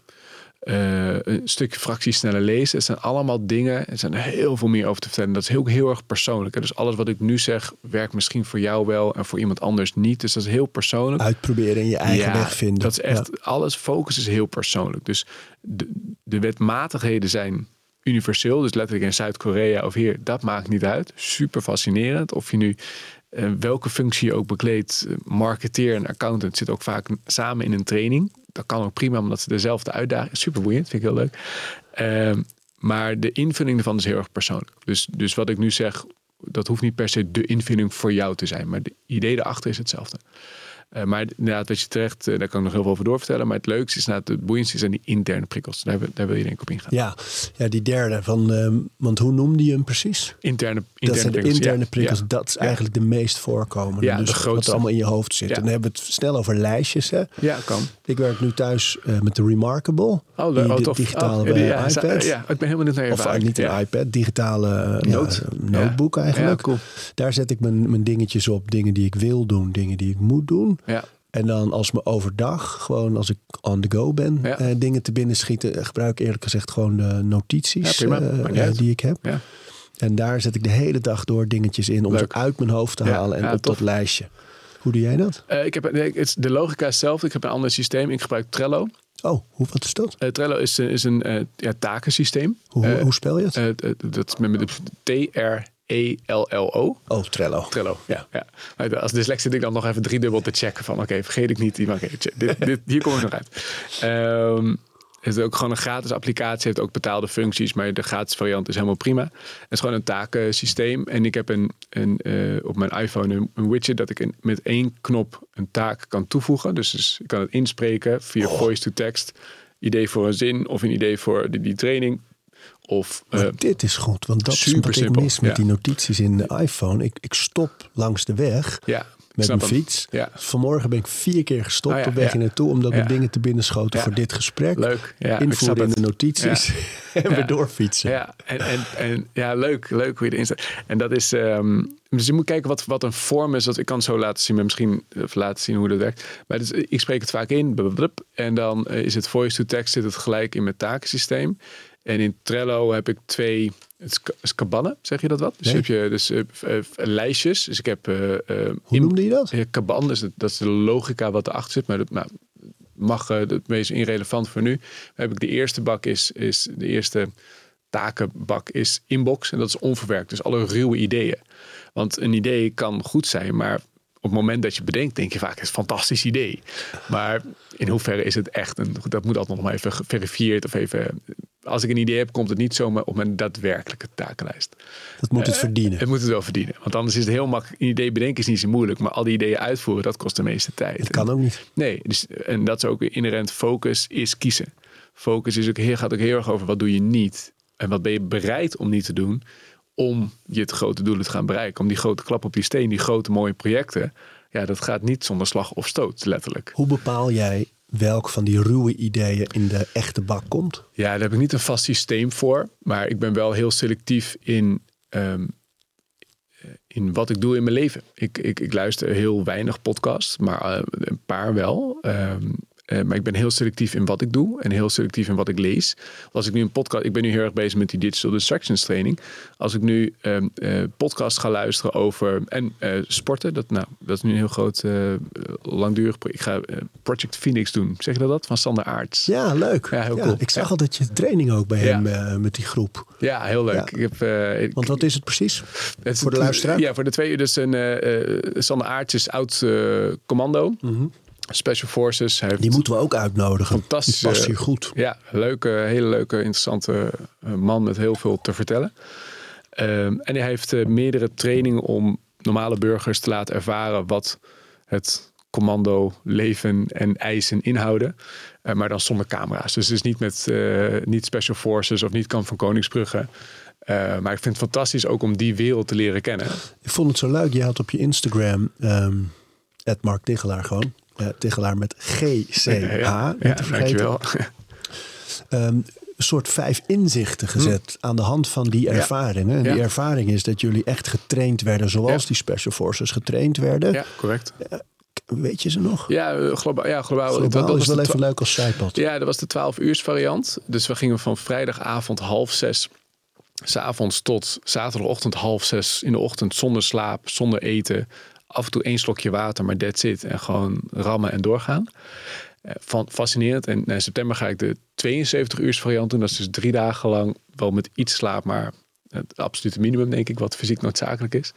Uh, een stukje fractie sneller lezen. Het zijn allemaal dingen. Er zijn heel veel meer over te vertellen. Dat is heel, heel erg persoonlijk. Dus alles wat ik nu zeg, werkt misschien voor jou wel en voor iemand anders niet. Dus dat is heel persoonlijk. Uitproberen en je eigen weg vinden. Dat is echt, alles focus is heel persoonlijk. Dus de, de wetmatigheden zijn universeel. Dus letterlijk in Zuid-Korea of hier, dat maakt niet uit. Super fascinerend. Of je nu uh, welke functie je ook bekleedt, marketeer en accountant zit ook vaak samen in een training dat kan ook prima, omdat ze dezelfde uitdaging. Super boeiend, vind ik heel leuk. Ehm, maar de invulling ervan is heel erg persoonlijk. Dus, dus wat ik nu zeg, dat hoeft niet per se de invulling voor jou te zijn. Maar de idee erachter is hetzelfde. Uh, maar inderdaad, wat je terecht, uh, daar kan ik nog heel veel over doorvertellen. Maar het leukste is, nou, het boeiendste zijn die interne prikkels. Daar, daar, wil je denk ik op ingaan. Ja, ja die derde. Van, uh, want hoe noemde je hem precies? Interne, interne dat zijn prikkels. de interne ja, prikkels. ja. Dat is eigenlijk de meest voorkomende. Ja, dus de grootste. wat er allemaal in je hoofd zit. En dan hebben we het snel over lijstjes. Hè? Ja, kan. Ik werk nu thuis uh, met de Remarkable. Oh, die, oh, de digitale oh, die, iPad. Ja, ik ben helemaal niet naar je Of ervaring. niet een iPad, digitale Note. notebook eigenlijk. Ja, cool. Daar zet ik mijn, mijn dingetjes op. Dingen die ik wil doen, dingen die ik moet doen. Ja. En dan als me overdag, gewoon als ik on the go ben, Ja. eh, dingen te binnen schieten, gebruik ik eerlijk gezegd gewoon de notities Ja, eh, eh, die ik heb. Ja. En daar zet ik de hele dag door dingetjes in om Leuk. ze uit mijn hoofd te halen en op tof. dat lijstje. Hoe doe jij dat? Uh, ik heb, nee, het is- de logica is hetzelfde. Ik heb een ander systeem. Ik gebruik Trello. Oh, hoe, wat is dat? Uh, Trello is, een- is een ja, takensysteem. Hoe, hoe spel je het? dat is met, met de T-R-E-L-L-O. oh, Trello. Trello, ja. ja. Maar Als dyslex zit ik dan nog even driedubbel te checken van... oké, vergeet ik niet. die- maar check, dit, dit, hier kom ik nog uit. Ehm, het is ook gewoon een gratis applicatie. heeft ook betaalde functies. Maar de gratis variant is helemaal prima. Het is gewoon een takensysteem. En ik heb een, een, eh, op mijn iPhone een, een widget... dat ik een- met één knop een taak kan toevoegen. Dus, dus ik kan het inspreken via voice to text. Idee voor een zin of een idee voor die, die training. Of eh, dit is goed, want dat is wat ik mis met ja. die notities in de iPhone. Ik, ik stop langs de weg ja, ik met mijn fiets. Ja. Vanmorgen ben ik vier keer gestopt ja, op weg hier naartoe, omdat me dingen te binnen schoten voor dit gesprek. Leuk. Ik Invoeren in het. de notities en weer doorfietsen. Ja, en, en, en ja, leuk, leuk hoe je erin staat. En dat is, ehm, dus je moet kijken wat, wat een vorm is. Dat ik kan het zo laten zien, maar misschien even laten zien hoe dat werkt. Maar dus, ik spreek het vaak in, en dan eh, is het voice to text zit het gelijk in mijn takensysteem. En in Trello heb ik twee, het is ka- is kabannen, zeg je dat wat? Dus Nee. heb je dus eh, eh, lijstjes. Dus ik heb eh, Hoe noemde je dat? Kaban, dus dat, dat is de logica wat erachter zit. Maar dat nou, mag het meest irrelevant voor nu. Dan heb ik de eerste bak is, is de eerste takenbak is inbox. En dat is onverwerkt. Dus alle ruwe ideeën. Want een idee kan goed zijn, maar op het moment dat je bedenkt, denk je vaak, het is een fantastisch idee. Maar in hoeverre is het echt een, dat moet altijd nog maar even geverifieerd of even. Als ik een idee heb, komt het niet zomaar op mijn daadwerkelijke takenlijst. Dat moet het Eh, verdienen. Het moet het wel verdienen. Want anders is het heel makkelijk. Een idee bedenken is niet zo moeilijk. Maar al die ideeën uitvoeren, dat kost de meeste tijd. Het kan ook niet. Nee, dus, en dat is ook inherent focus is kiezen. Focus is ook heel, gaat ook heel erg over wat doe je niet. En wat ben je bereid om niet te doen om je het grote doelen te gaan bereiken. Om die grote klap op je steen, die grote mooie projecten. Ja, dat gaat niet zonder slag of stoot, letterlijk. Hoe bepaal jij welk van die ruwe ideeën in de echte bak komt? Ja, daar heb ik niet een vast systeem voor. Maar ik ben wel heel selectief in, ehm, in wat ik doe in mijn leven. Ik, ik, ik luister heel weinig podcasts, maar eh, een paar wel. Ehm, eh, maar ik ben heel selectief in wat ik doe en heel selectief in wat ik lees. Als ik nu een podcast, ik ben nu heel erg bezig met die digital distractions training. Als ik nu ehm eh, podcast ga luisteren over en eh, sporten, dat, nou, dat is nu een heel groot langdurig. Ik ga Project Phoenix doen. Zeg je dat? dat? Van Sander Aarts. Ja, leuk. Ja, heel cool. Ik zag Ja. altijd je training ook bij hem met die groep. Ja, heel leuk. Ik heb, Want wat is het precies? het voor de luisteraar? Ja, voor de twee. Dus een Sander Aarts is oud commando. Special Forces. Heeft Die moeten we ook uitnodigen. Fantastisch, past hier goed. Ja, leuke, hele leuke, interessante eh, man met heel veel te vertellen. Ehm, en hij heeft eh, meerdere trainingen om normale burgers te laten ervaren wat het commando leven en eisen inhouden. Eh, maar dan zonder camera's. Dus het is niet met niet Special Forces of niet Kamp van Koningsbrugge. Maar ik vind het fantastisch ook om die wereld te leren kennen. Ik vond het zo leuk. Je had op je Instagram, ehm Mark Tichelaar gewoon. Eh Tichelaar met GCH. ja, vergeten. dankjewel. Ehm, een soort vijf inzichten gezet aan de hand van die Hm. Ja. ervaringen. En Ja. die ervaring is dat jullie echt getraind werden zoals Ja. die Special Forces getraind werden. Ja, correct. Weet je ze nog? Ja, eh, globaal. Ja, globaal. Globaal dat, dat is was wel even leuk als zijpad. Ja, dat was de 12 uurs variant. Dus we gingen van vrijdagavond half zes, s'avonds tot zaterdagochtend half zes in de ochtend zonder slaap, zonder eten. Af en toe één slokje water, maar that's it. En gewoon rammen en doorgaan. Eh, Van, fascinerend. En in september ga ik de 72 uurs variant doen. Dat is dus drie dagen lang wel met iets slaap, maar het absolute minimum, denk ik, wat fysiek noodzakelijk is.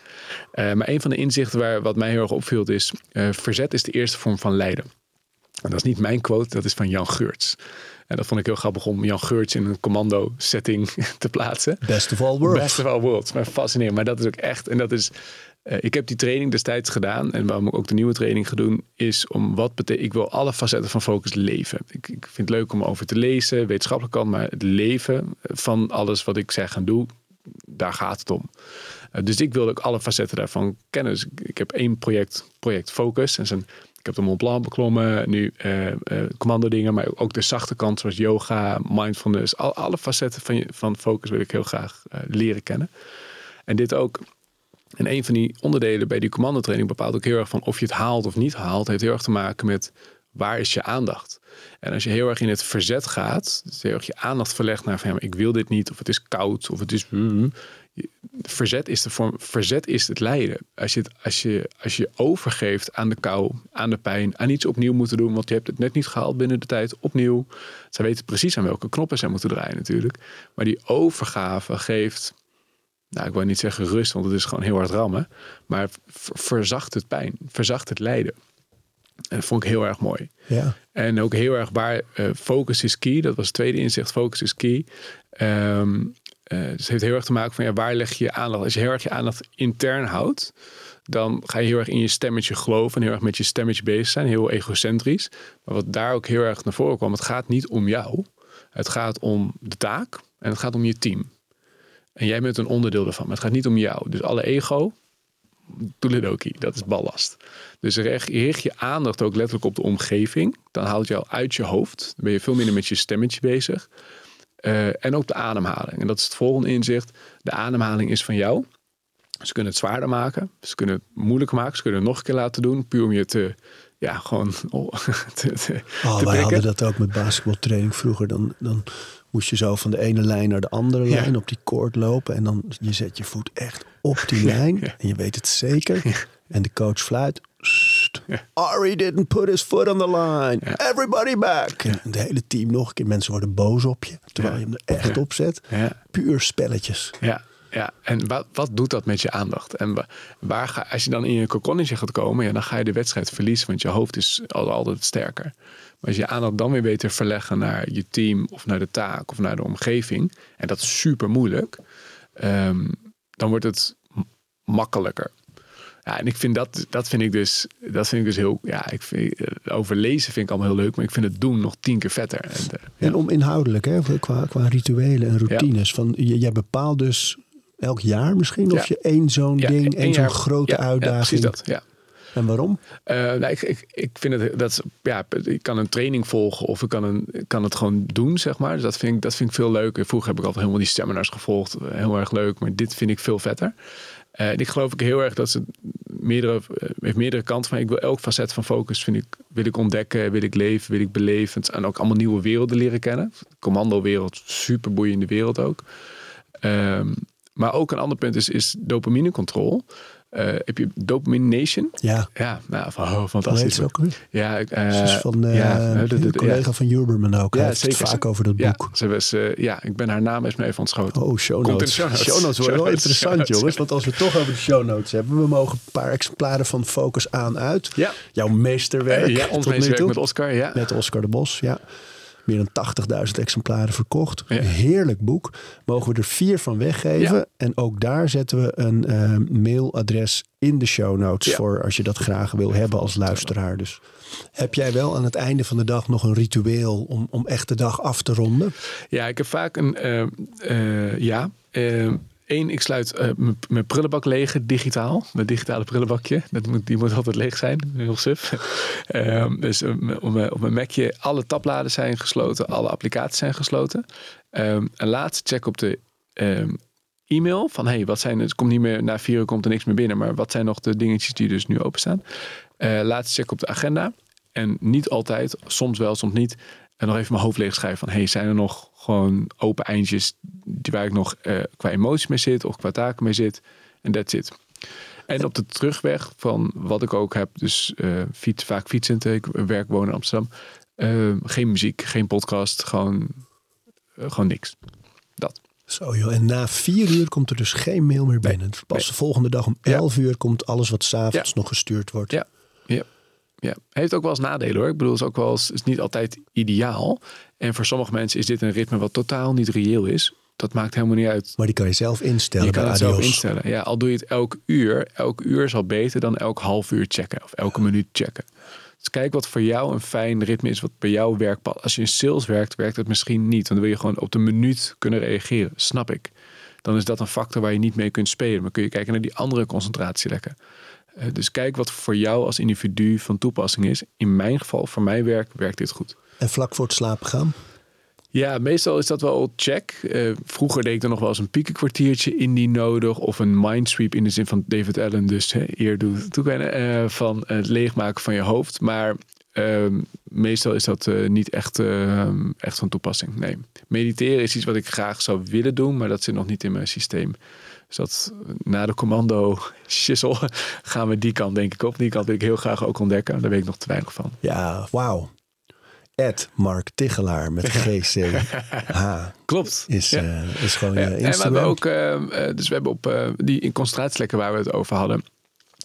Eh, maar een van de inzichten waar wat mij heel erg opviel is: eh, verzet is de eerste vorm van lijden. En dat is niet mijn quote, dat is van Jan Geurts. En dat vond ik heel grappig om Jan Geurts in een commando setting te plaatsen. Best of all worlds. Best of all worlds. Maar fascinerend. Maar dat is ook echt. En dat is. Uh, ik heb die training destijds gedaan. En waarom ik ook de nieuwe training ga doen. Is om wat betekent. Ik wil alle facetten van focus leven. Ik, ik vind het leuk om over te lezen. Wetenschappelijk kan. Maar het leven van alles wat ik zeg en doe. Daar gaat het om. Uh, dus ik wilde ook alle facetten daarvan kennen. Dus ik, heb één project. Project Focus. En zijn ik heb de Mont Blanc beklommen, nu uh, commando dingen, maar ook de zachte kant zoals yoga, mindfulness. Al, alle facetten van, je, van focus wil ik heel graag leren kennen. En dit ook. En een van die onderdelen bij die commandotraining bepaalt ook heel erg van of je het haalt of niet haalt. Heeft heel erg te maken met waar is je aandacht. En als je heel erg in het verzet gaat, dus heel erg je aandacht verlegt naar van ik wil dit niet, of het is koud, of het is verzet is, de vorm, verzet is het lijden. Als je, het, als, je, als je overgeeft aan de kou, aan de pijn, aan iets opnieuw moeten doen, want je hebt het net niet gehaald binnen de tijd, opnieuw. Zij weten precies aan welke knoppen zij moeten draaien natuurlijk. Maar die overgave geeft, nou ik wil niet zeggen rust, want het is gewoon heel hard rammen, maar verzacht het pijn, verzacht het lijden. En dat vond ik heel erg mooi. Ja. En ook heel erg waar uh, focus is key. Dat was het tweede inzicht. Focus is key. Um, uh, dus het heeft heel erg te maken van ja, waar leg je je aandacht. Als je heel erg je aandacht intern houdt, dan ga je heel erg in je stemmetje geloven en heel erg met je stemmetje bezig zijn, heel egocentrisch. Maar wat daar ook heel erg naar voren kwam, het gaat niet om jou. Het gaat om de taak en het gaat om je team. En jij bent een onderdeel daarvan, maar het gaat niet om jou. Dus alle ego, toeledoki, dat is ballast. Dus richt, richt je aandacht ook letterlijk op de omgeving. Dan haalt al uit je hoofd. Dan ben je veel minder met je stemmetje bezig. Uh, en ook de ademhaling. En dat is het volgende inzicht. De ademhaling is van jou. Ze kunnen het zwaarder maken. Ze kunnen het moeilijker maken. Ze kunnen het nog een keer laten doen. Puur om je te, ja, gewoon oh, te, te, oh, te wij hadden dat ook met basketbaltraining vroeger. Dan, dan moest je zo van de ene lijn naar de andere lijn op die koord lopen. En dan je zet je voet echt op die lijn. Ja. En je weet het zeker. En de coach fluit. Ari didn't put his foot on the line. Everybody back. En het hele team nog een keer. Mensen worden boos op je. Terwijl je hem er echt op zet. Puur spelletjes. Ja. Ja, en wat, wat doet dat met je aandacht? En waar ga, als je dan in je kokonnetje gaat komen, ja, dan ga je de wedstrijd verliezen, want je hoofd is altijd sterker. Maar als je aandacht dan weer te verleggen naar je team of naar de taak of naar de omgeving, en dat is super moeilijk, um, dan wordt het makkelijker. Ja, en ik vind dat, dat vind ik dus, dat vind ik dus heel, ja, ik vind, over lezen vind ik allemaal heel leuk, maar ik vind het doen nog tien keer vetter. En, uh, ja. en om inhoudelijk, hè, qua, qua rituelen en routines, ja. van jij bepaalt dus elk jaar misschien of je één zo'n ding, één zo'n grote uitdaging. dat, ja. En waarom? Uh, nou, ik, ik, ik vind het dat ja, ik kan een training volgen of ik kan, een, kan het gewoon doen, zeg maar. Dus dat vind ik, dat vind ik veel leuker. Vroeger heb ik altijd helemaal die seminars gevolgd, heel erg leuk, maar dit vind ik veel vetter. Uh, en ik geloof ik heel erg dat ze meerdere, uh, heeft meerdere kanten van. Ik wil elk facet van focus vind ik, wil ik ontdekken, wil ik leven, wil ik beleven. En ook allemaal nieuwe werelden leren kennen. Commando wereld, super boeiende wereld ook. Um, maar ook een ander punt is, is dopamine controle. Uh, heb je Dopamine Nation? Ja. Ja, nou, oh, fantastisch. ook ja, uh, van uh, ja, de, de, de, collega ja. van Huberman ook. Ja, zeker. Vaak over dat boek. Ze was, ja, ik ben haar naam is me even ontschoten. Oh, show notes. show notes. Show notes worden wel interessant, jongens. Want als we het toch over de show notes hebben, we mogen een paar exemplaren van Focus aan uit. Ja. Jouw meesterwerk. ja, ons meesterwerk met Oscar. Ja. Met Oscar de Bos, ja meer dan 80.000 exemplaren verkocht. Ja. Heerlijk boek. Mogen we er vier van weggeven. Ja. En ook daar zetten we een uh, mailadres in de show notes ja. voor als je dat graag wil hebben als luisteraar. Dus heb jij wel aan het einde van de dag nog een ritueel om, om echt de dag af te ronden? Ja, ik heb vaak een uh, uh, ja. Eén, ik sluit uh, mijn prullenbak leeg, digitaal. Mijn digitale prullenbakje. Dat moet, die moet altijd leeg zijn. Heel suf. um, dus um, op mijn Macje, alle tabbladen zijn gesloten. Alle applicaties zijn gesloten. Um, een laatste check op de e-mail. Van hey, wat zijn het? komt niet meer na vier uur komt er niks meer binnen. Maar wat zijn nog de dingetjes die dus nu openstaan? Uh, laatste check op de agenda. En niet altijd, soms wel, soms niet. En nog even mijn hoofd leeg schrijven van hey, zijn er nog gewoon open eindjes die waar ik nog uh, qua emotie mee zit of qua taken mee zit. En that's it. En op de terugweg van wat ik ook heb, dus uh, fiets, vaak fietsend, ik werk, woon in Amsterdam. Uh, geen muziek, geen podcast, gewoon, gewoon niks. Dat. Zo joh, en na vier uur komt er dus geen mail meer binnen. Pas nee. de volgende dag om elf ja. uur komt alles wat s'avonds ja. nog gestuurd wordt. Ja, ja. Heeft ook wel eens nadelen hoor. Ik bedoel, het is ook wel eens, is niet altijd ideaal. En voor sommige mensen is dit een ritme wat totaal niet reëel is. Dat maakt helemaal niet uit. Maar die kan je zelf instellen Je kan het zelf instellen. Ja, al doe je het elk uur. Elk uur is al beter dan elk half uur checken. Of elke minuut checken. Dus kijk wat voor jou een fijn ritme is. Wat bij jou werkt. Als je in sales werkt, werkt het misschien niet. Want dan wil je gewoon op de minuut kunnen reageren. Snap ik. Dan is dat een factor waar je niet mee kunt spelen. Maar kun je kijken naar die andere concentratielekken. Eh, dus kijk wat voor jou als individu van toepassing is. In mijn geval, voor mijn werk, werkt dit goed. En vlak voor het slapen gaan? Ja, meestal is dat wel check. Eh, vroeger deed ik er nog wel eens een piekenkwartiertje indie nodig. Of een mindsweep in de zin van David Allen. Dus hè, eer doe toekennen. eh, van het leegmaken van je hoofd. Maar ehm, meestal is dat eh, niet echt, ehm, echt van toepassing. Nee. Mediteren is iets wat ik graag zou willen doen. Maar dat zit nog niet in mijn systeem. Dus dat eh, na de commando shizzle gaan we die kant denk ik op. Die kant wil ik heel graag ook ontdekken. Daar weet ik nog te weinig van. Ja, wauw. Ed Mark Tichelaar met GCH Klopt. is, Ja. eh, is gewoon Ja, en we hebben ook, eh, eh, dus we hebben op die in concentratielekken waar we het over hadden.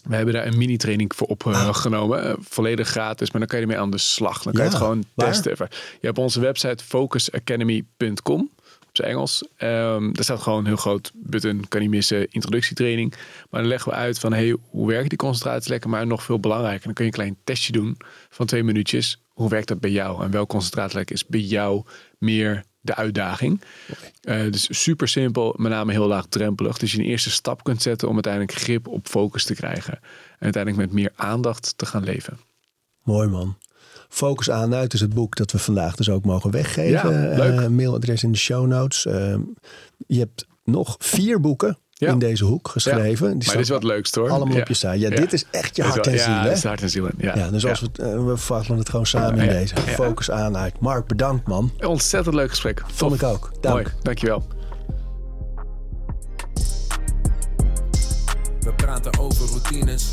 We hebben daar een mini-training voor opgenomen. eh, volledig gratis, maar dan kan je ermee aan de slag. Dan kan je het gewoon waar? testen. even. Je hebt onze website focusacademy.com op zijn Engels. Ehm daar staat gewoon een heel groot button, kan niet missen, introductietraining. Maar dan leggen we uit van, hey, hoe werken die concentratielekken? Maar nog veel belangrijker, dan kun je een klein testje doen van twee minuutjes. Hoe werkt dat bij jou? En welk concentratielek is bij jou meer de uitdaging? Eh, dus super simpel, met name heel laagdrempelig. Dus je een eerste stap kunt zetten om uiteindelijk grip op focus te krijgen. En uiteindelijk met meer aandacht te gaan leven. Mooi man. Focus aan uit is het boek dat we vandaag dus ook mogen weggeven. Ja, leuk. Eh, mailadres in de show notes. Eh, je hebt nog vier boeken Ja. in deze hoek geschreven. Die maar staan dit is wat leukst hoor. allemaal Ja. op je site. Ja, Ja. dit is echt je hart en ziel. Ja, is hart en ziel. Ja, Ja, dus als we, eh, we vatten het gewoon samen in deze. ja. Focus aan uit. Mark, bedankt man. Ontzettend leuk gesprek. Vond ik ook. Dank. Mooi, dankjewel. We praten over routines.